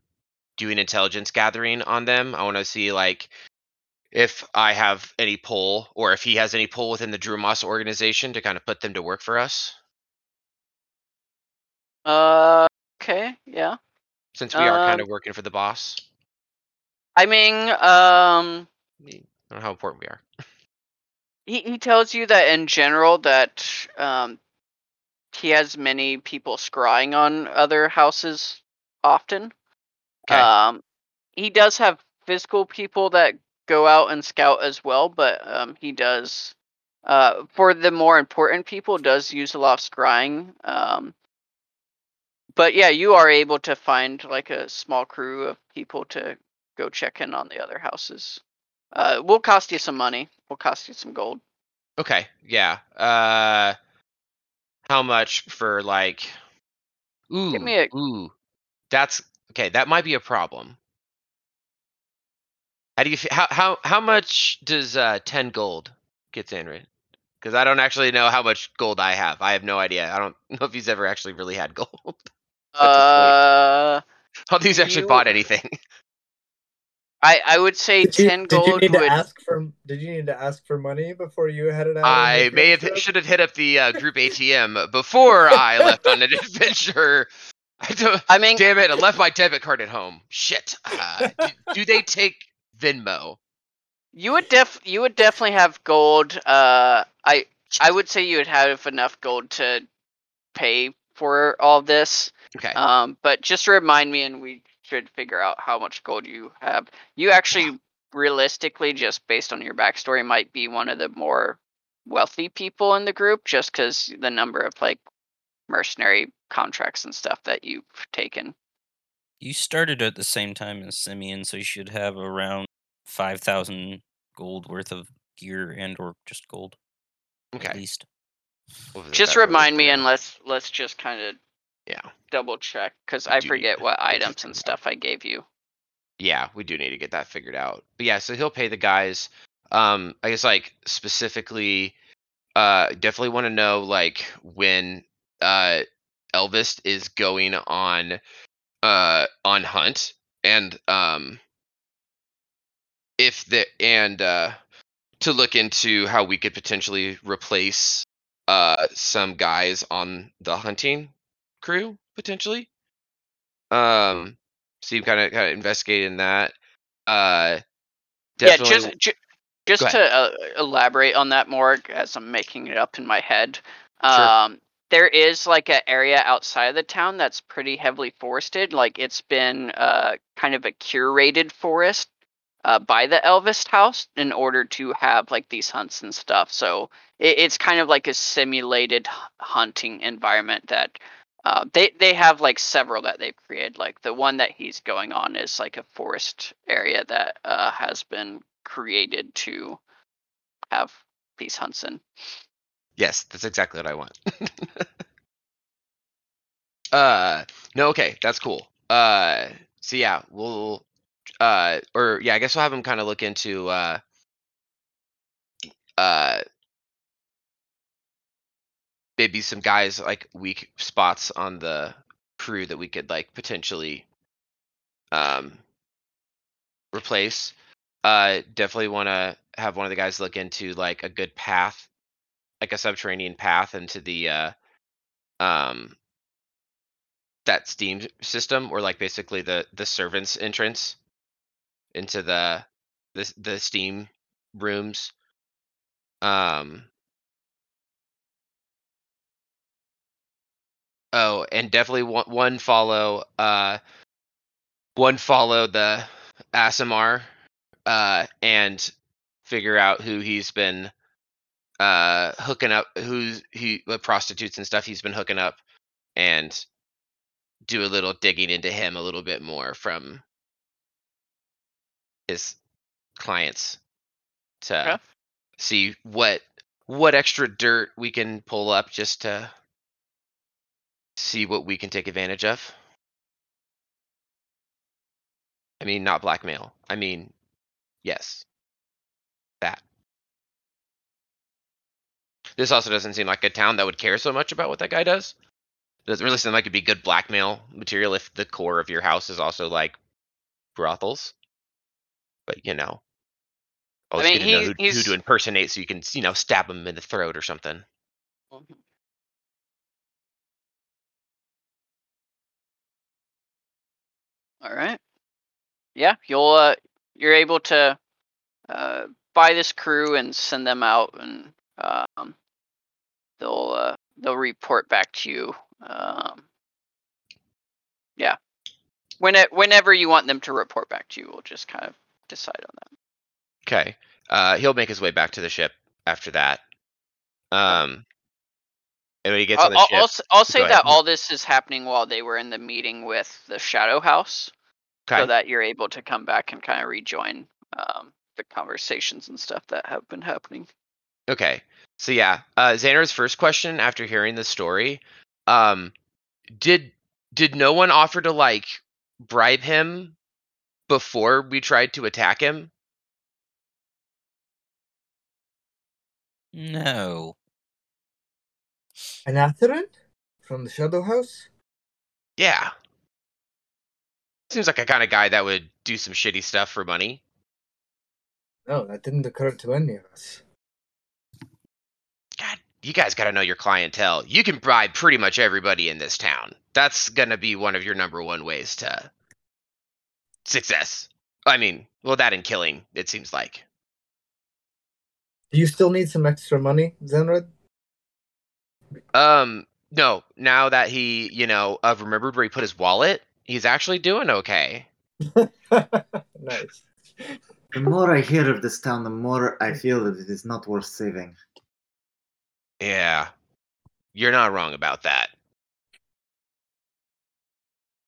doing intelligence gathering on them. I want to see like if I have any pull or if he has any pull within the Drew Moss organization to kind of put them to work for us. uh okay yeah Since we are kind Um, of working for the boss. i mean um I I don't know how important we are. he, he tells you that in general that um he has many people scrying on other houses often Okay. um he does have physical people that go out and scout as well but um he does uh for the more important people does use a lot of scrying um but yeah you are able to find like a small crew of people to go check in on the other houses uh will cost you some money will cost you some gold Okay, yeah. Uh how much for like Ooh, Give me a- ooh. That's okay, that might be a problem. How do you how how how much does uh 10 gold get Xandrid? Cuz I don't actually know how much gold I have. I have no idea. I don't know if he's ever actually really had gold. Point. uh How he's actually You- bought anything. I, I would say Did you, ten did you gold need would. to ask for Did you need to ask for money before you headed out? I may have trip? should have hit up the uh, group ATM before I left on an adventure. I don't, I mean, damn it! I left my debit card at home. Shit. Uh, do, do they take Venmo? you would def you would definitely have gold. Uh, I I would say you would have enough gold to pay for all this. Okay. Um, but just remind me, and we should figure out how much gold you have. You actually, realistically, just based on your backstory, might be one of the more wealthy people in the group, just because the number of like mercenary contracts and stuff that you've taken. You started at the same time as Simeon, so you should have around five thousand gold worth of gear and or just gold Okay. at least. What was it, Just remind me, and let's let's just kind of Yeah. double check because I do forget what items and stuff I gave you. Yeah, we do need to get that figured out. But yeah, so he'll pay the guys. Um, I guess like specifically, uh, definitely want to know like when uh Elvis is going on uh on hunt and um if the and uh to look into how we could potentially replace uh some guys on the hunting crew potentially. Um so you kind of kind of investigate in that. Uh definitely Yeah, just ju- just to uh, elaborate on that more, as I'm making it up in my head. Sure. Um, there is like an area outside of the town that's pretty heavily forested. Like it's been uh, kind of a curated forest uh, by the Elvis house in order to have like these hunts and stuff. So it, it's kind of like a simulated hunting environment that uh, they they have like several that they've created. Like the one that he's going on is like a forest area that uh, has been created to have these hunts in. Yes, that's exactly what I want. uh no, okay, that's cool. Uh so yeah, we'll uh or yeah, I guess we'll have him kind of look into uh uh maybe some guys like weak spots on the crew that we could like potentially um replace. Uh definitely want to have one of the guys look into like a good path like a subterranean path into the uh um that steam system or like basically the the servants entrance into the the the steam rooms. Um oh and definitely one, one follow uh one follow the aasimar uh and figure out who he's been uh hooking up who's he what prostitutes and stuff he's been hooking up and do a little digging into him a little bit more from his clients to see what what extra dirt we can pull up just to see what we can take advantage of. I mean, not blackmail. I mean, yes, that. This also doesn't seem like a town that would care so much about what that guy does. Doesn't really seem like it'd be good blackmail material if the core of your house is also like brothels. But you know, always mean, good to know who, who to impersonate so you can you know stab him in the throat or something. All right. Yeah, you'll uh, you're able to uh, buy this crew and send them out, and um, they'll uh, they'll report back to you. Um, yeah, when it, whenever you want them to report back to you, we'll just kind of decide on that. Okay. Uh, he'll make his way back to the ship after that. Um, and when he gets I'll, on the I'll, ship, I'll s- I'll say that ahead. all this is happening while they were in the meeting with the Shadow House, okay. so that you're able to come back and kind of rejoin um, the conversations and stuff that have been happening. Okay. So yeah, uh Xander's first question after hearing the story, um did did no one offer to like bribe him before we tried to attack him? No. An Atherin from the Shadow House? Yeah. Seems like a kind of guy that would do some shitty stuff for money. No, that didn't occur to any of us. God, you guys got to know your clientele. You can bribe pretty much everybody in this town. That's going to be one of your number one ways to success. I mean, well that and killing, it seems like. Do you still need some extra money, Xandrid? Um, no. Now that he, you know, uh, remembered where he put his wallet, he's actually doing okay. nice. The more I hear of this town, the more I feel that it is not worth saving. Yeah, you're not wrong about that.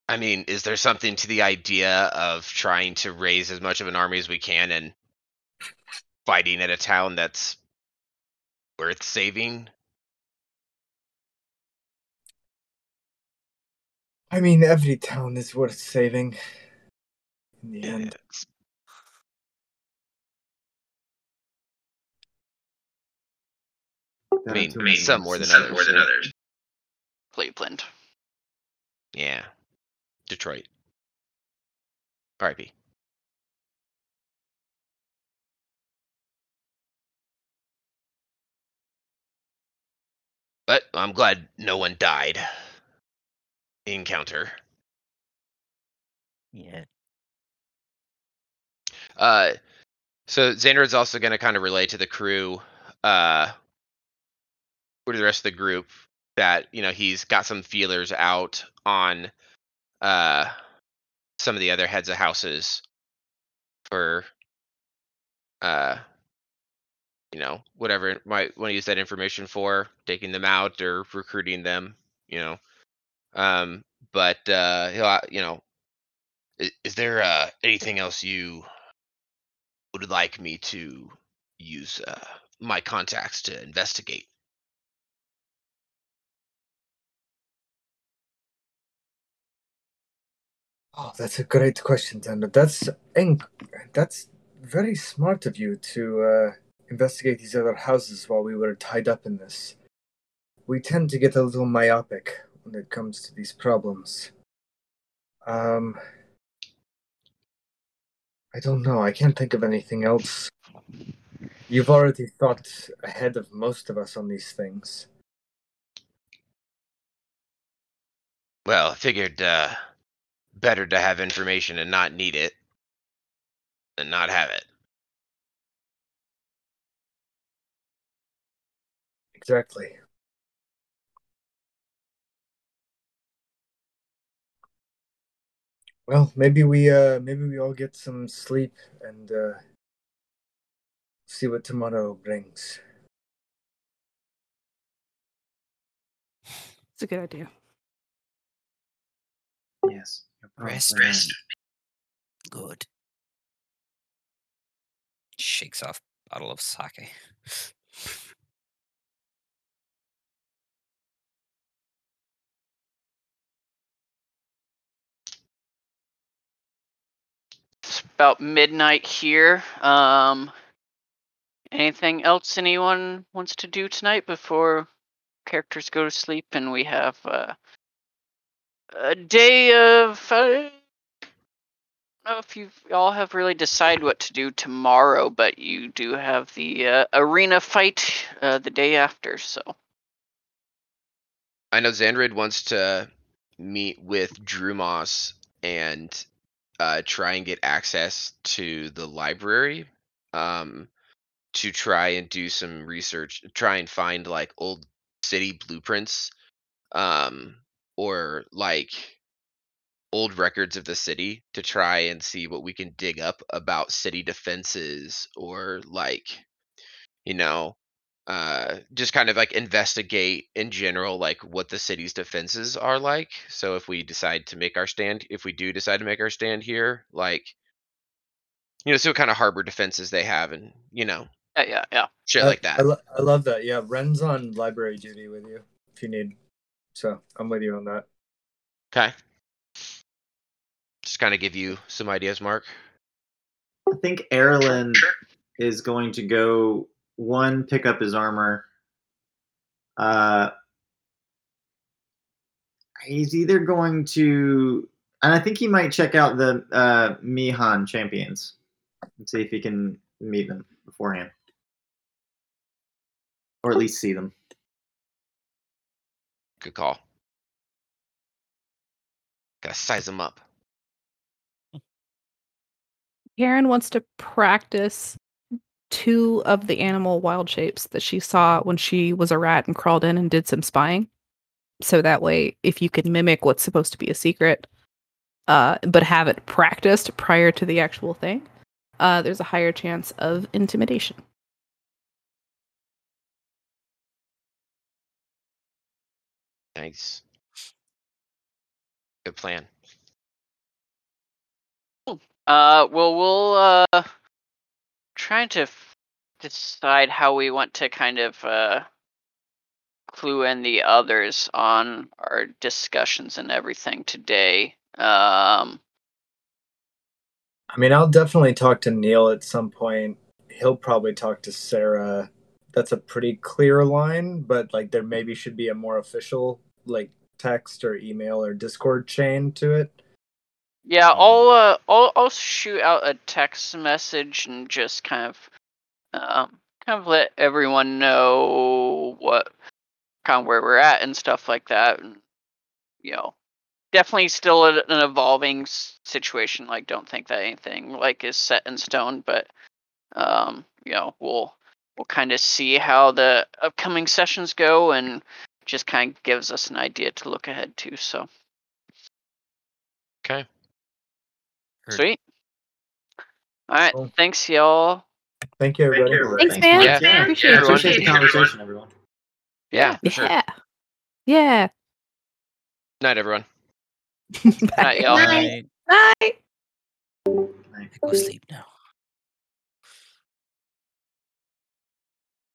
I mean, is there something to the idea of trying to raise as much of an army as we can and fighting at a town that's worth saving? I mean, every town is worth saving. In the Yeah, end, it's- I are mean, too many some more than others. save. Cleveland. yeah. Detroit. R.I.P. But I'm glad no one died. the Encounter. Yeah. Uh, so Xander's also going to kind of relay to the crew, uh, or to the rest of the group that you know he's got some feelers out on, uh, some of the other heads of houses for, uh, you know, whatever might want to use that information for, taking them out or recruiting them, you know. Um, but uh, he'll, you know, is, is there uh, anything else you would like me to use uh, my contacts to investigate? Oh, that's a great question, Xander. That's that's very smart of you to uh, investigate these other houses while we were tied up in this. We tend to get a little myopic when it comes to these problems. Um, I don't know. I can't think of anything else. You've already thought ahead of most of us on these things. Well, I figured uh, better to have information and not need it than not have it. Exactly. Well, maybe we uh maybe we all get some sleep and uh see what tomorrow brings. It's a good idea. Yes. Probably Rest, rest. Good. Shakes off bottle of sake. It's about midnight here. Um, anything else anyone wants to do tonight before characters go to sleep and we have uh, a day of. I don't know if you all have really decided what to do tomorrow, but you do have the uh, arena fight uh, the day after. So I know Xandrid wants to meet with Drew Moss and uh, try and get access to the library um, to try and do some research, try and find like old city blueprints um, or like old records of the city to try and see what we can dig up about city defenses or like you know uh just kind of like investigate in general like what the city's defenses are like so if we decide to make our stand if we do decide to make our stand here like you know see what kind of harbor defenses they have and you know yeah, yeah, yeah. shit I- like that I, lo- I love that. Yeah, Ren's on library duty with you if you need. So I'm with you on that. okay just kind of give you some ideas mark I think Erlen is going to go one pick up his armor. Uh, he's either going to, and I think he might check out the uh, Mihan champions and see if he can meet them beforehand, or at least see them. Good call gotta size them up Karen wants to practice two of the animal wild shapes that she saw when she was a rat and crawled in and did some spying. So that way, if you can mimic what's supposed to be a secret, uh, but have it practiced prior to the actual thing, uh, there's a higher chance of intimidation. Nice. Good plan. Uh, well, we'll uh, trying to f- decide how we want to kind of uh clue in the others on our discussions and everything today. Um, I mean, I'll definitely talk to Neil at some point. He'll probably talk to Sarah. That's a pretty clear line, but like there maybe should be a more official like text or email or Discord chain to it. yeah, Um, I'll uh, I'll I'll shoot out a text message and just kind of um kind of let everyone know what kind of where we're at and stuff like that. And you know, definitely still an evolving situation. Like, don't think that anything like is set in stone, but um, you know, we'll we'll kind of see how the upcoming sessions go and just kind of gives us an idea to look ahead to. So Okay. Heard. sweet. All right, Cool. thanks y'all. Thank you, everybody. Thanks, Thank man. Yeah. Yeah, Appreciate it. appreciate the conversation, everyone. Yeah, for sure. Yeah. Yeah. Night, everyone. Night, y'all. Night. Night. Night. Go sleep now.